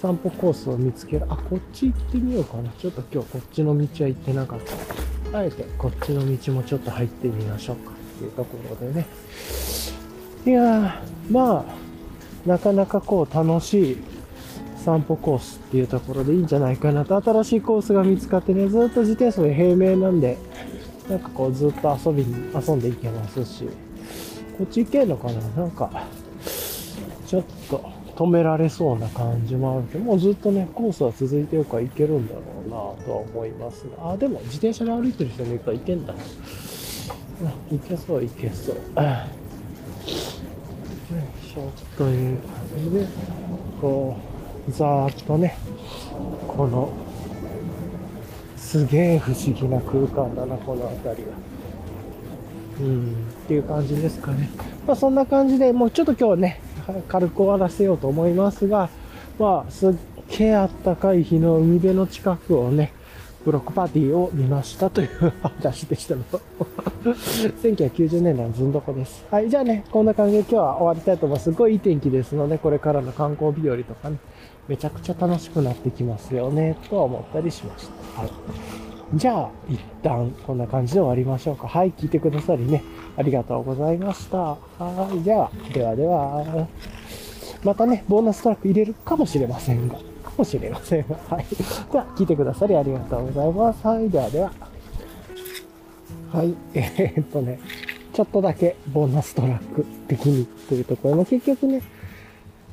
散歩コースを見つける。あこっち行ってみようかな。ちょっと今日こっちの道は行ってなかった。あえてこっちの道もちょっと入ってみましょうかっていうところでね。いやーまあなかなかこう楽しい散歩コースっていうところでいいんじゃないかなと。新しいコースが見つかってねずっと自転車で平面なんでなんかこうずっと遊びに遊んでいけますし。こっち行けんのかな？なんかちょっと止められそうな感じもあるけどもうずっとねコースは続いてるから行けるんだろうなとは思いますがあでも自転車で歩いてる人もいるから行けんだ。行けそう行けそう。あちょっという感じでこうざーっとねこのすげえ不思議な空間だなこの辺りは。うんっていう感じですかね。まあそんな感じでもうちょっと今日はね軽く終わらせようと思いますがまあすっげえあったかい日の海辺の近くをねブロックパーティーを見ましたという話でしたの。1990年代のずんどこです。はい、じゃあね、こんな感じで今日は終わりたいと思います。すごいいい天気ですので、これからの観光日和とかね、めちゃくちゃ楽しくなってきますよね、とは思ったりしました。はい。じゃあ、一旦こんな感じで終わりましょうか。はい、聞いてくださりね、ありがとうございました。はい、じゃあ、ではでは、またね、ボーナストラック入れるかもしれませんが。かもしれませんが。はい。では、聞いてくださりありがとうございます。はい。ではでは。はい。えーっとね、ちょっとだけボーナストラック的にというところも結局ね、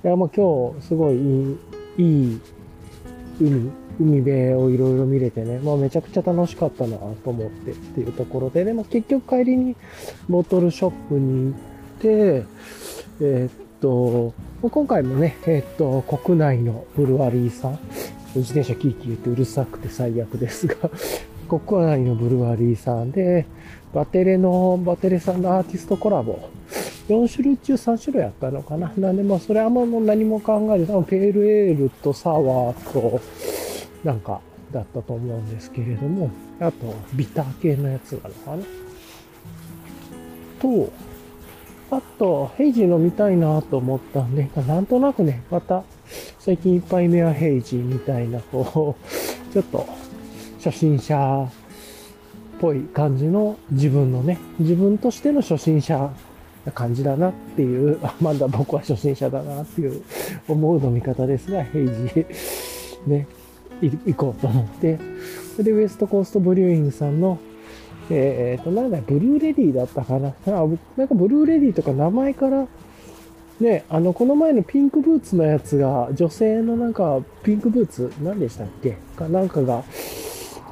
いや、もう今日、すごいいい、いい海、海辺をいろいろ見れてね、まあめちゃくちゃ楽しかったなと思ってっていうところで、でも結局帰りにボトルショップに行って、えーっと、今回もね、えーっと、国内のブルワリーさん、自転車キーキー言ってうるさくて最悪ですが、<laughs> 国内のブルワリーさんで、バテレの、バテレさんのアーティストコラボ、4種類中3種類あったのかな。なんで、まあ、それあんまもう何も考えて、多分ペールエールとサワーと、なんか、だったと思うんですけれども、あと、ビター系のやつなのかな。と、あと、ヘイジ飲みたいなと思ったんで、なんとなくね、また、最近一杯目はヘイジみたいな、こう、<laughs> ちょっと、初心者っぽい感じの自分のね、自分としての初心者な感じだなっていう、<laughs> まだ僕は初心者だなっていう思う飲み方ですが、ヘイジ、ね、行こうと思って、でウエストコーストブリューイングさんの、えっ、と、なんだ、ブルーレディだったかな。なんかブルーレディとか名前から、ね、あの、この前のピンクブーツのやつが、女性のなんか、ピンクブーツ、何でしたっけ？かなんかが、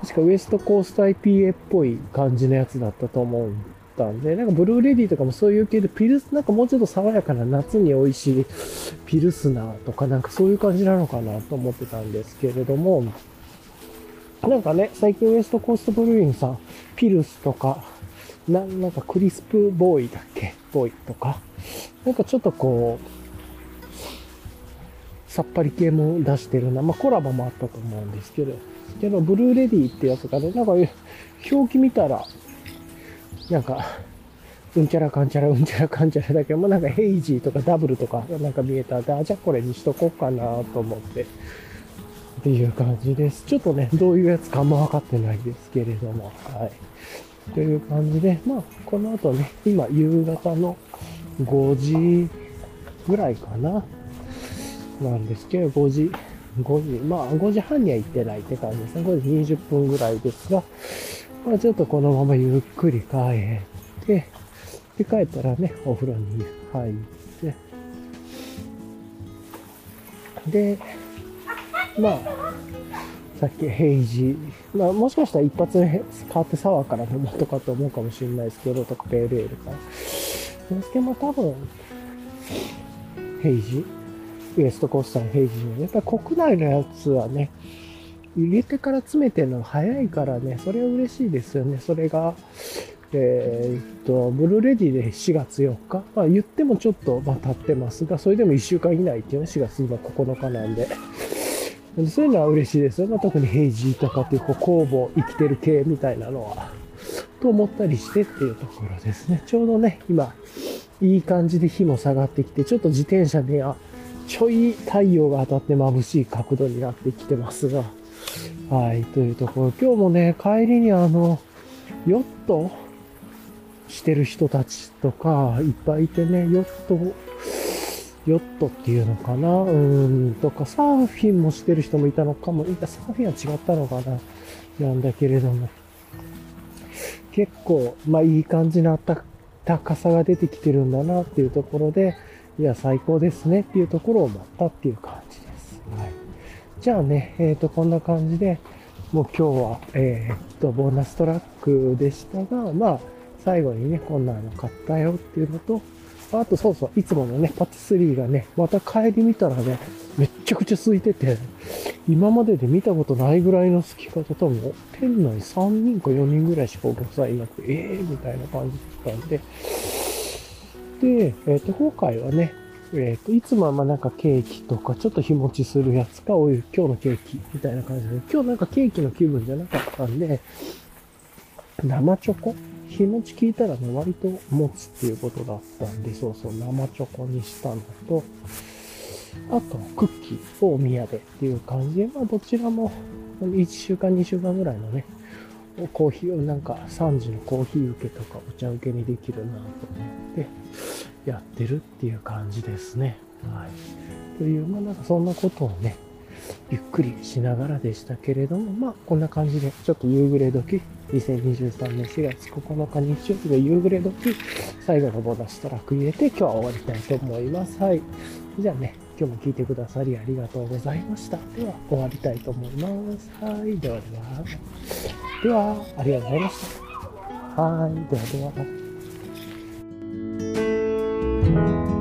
確かウエストコースト IPA っぽい感じのやつだったと思うんったんで、なんかブルーレディとかもそういう系で、ピルス、なんかもうちょっと爽やかな夏に美味しいピルスナーとかなんかそういう感じなのかなと思ってたんですけれども、なんかね、最近ウエストコーストブルーインさん、ピルスとか、ななんかクリスプボーイだっけ？ボーイとか、なんかちょっとこう、さっぱり系も出してるな。まあコラボもあったと思うんですけど、けど、ブルーレディってやつがね、なんか表記見たら、なんか、うんちゃらかんちゃらうんちゃらかんちゃらだけど、まあなんかヘイジーとかダブルとかなんか見えたんで、あ、じゃあこれにしとこうかなと思って、っていう感じです。ちょっとね、どういうやつかあんま分かってないですけれども、はい。という感じで、まあ、この後ね、今夕方の5時ぐらいかな。なんですけど、5時、5時、まあ5時半には行ってないって感じですね。5時20分ぐらいですが、まあちょっとこのままゆっくり帰って、で、帰ったらね、お風呂に入って、で、まあ、さっきヘイジ、まあもしかしたら一発目変わってサワーから飲もうとかと思うかもしれないですけど、とかペールエールから。ですけど、まあ多分、ヘイジ、ウエストコースターのヘイジの、やっぱり国内のやつはね、入れてから詰めてるの早いからね、それは嬉しいですよね。それが、えーっと、ブルーレディで4月4日？まあ言ってもちょっと、まあ経ってますが、それでも1週間以内っていうのは4月今9日なんで。そういうのは嬉しいですよ。まあ、特にヘイジーとかっていう、こう、工房生きてる系みたいなのは、と思ったりしてっていうところですね。ちょうどね、今、いい感じで日も下がってきて、ちょっと自転車で、あ、ちょい太陽が当たって眩しい角度になってきてますが、はい、というところ、今日もね、帰りにあの、ヨットしてる人たちとか、いっぱいいてね、ヨット、ヨットっていうのかな？うーん、とか、サーフィンもしてる人もいたのかも、いや、サーフィンは違ったのかな？なんだけれども、結構、まあいい感じの暖かさが出てきてるんだなっていうところで、いや、最高ですねっていうところを思ったっていう感じです。はい。じゃあね、えっ、と、こんな感じで、もう今日は、えっ、と、ボーナストラックでしたが、まあ、最後にね、こんなの買ったよっていうのと、あとそうそう、いつものね、パティスリーがね、また帰り見たらね、めっちゃくちゃ空いてて、今までで見たことないぐらいの空き方、多分、店内3人か4人ぐらいしかお客さんいなくて、えーみたいな感じだったんで、で、えっ、と、今回はね、えっ、と、いつもはまあなんかケーキとか、ちょっと日持ちするやつか、おい、今日のケーキみたいな感じで、今日なんかケーキの気分じゃなかったんで、生チョコ？日持ち聞いたらね、割と持つっていうことだったんで、そうそう、生チョコにしたのと、あと、クッキーをお宮でっていう感じで、まあ、どちらも、1週間、2週間ぐらいのね、コーヒーをなんか3時のコーヒー受けとかお茶受けにできるなと思ってやってるっていう感じですね。はい。という、まあなんかそんなことをね、ゆっくりしながらでしたけれども、まあこんな感じで、ちょっと夕暮れ時、2023年4月9日日曜日の夕暮れ時、最後のボーナストラック入れて今日は終わりたいと思います。はい。じゃあね、今日も聞いてくださりありがとうございました。では、終わりたいと思います。はい。ではでは。では、ありがとうございました。はい。ではでは。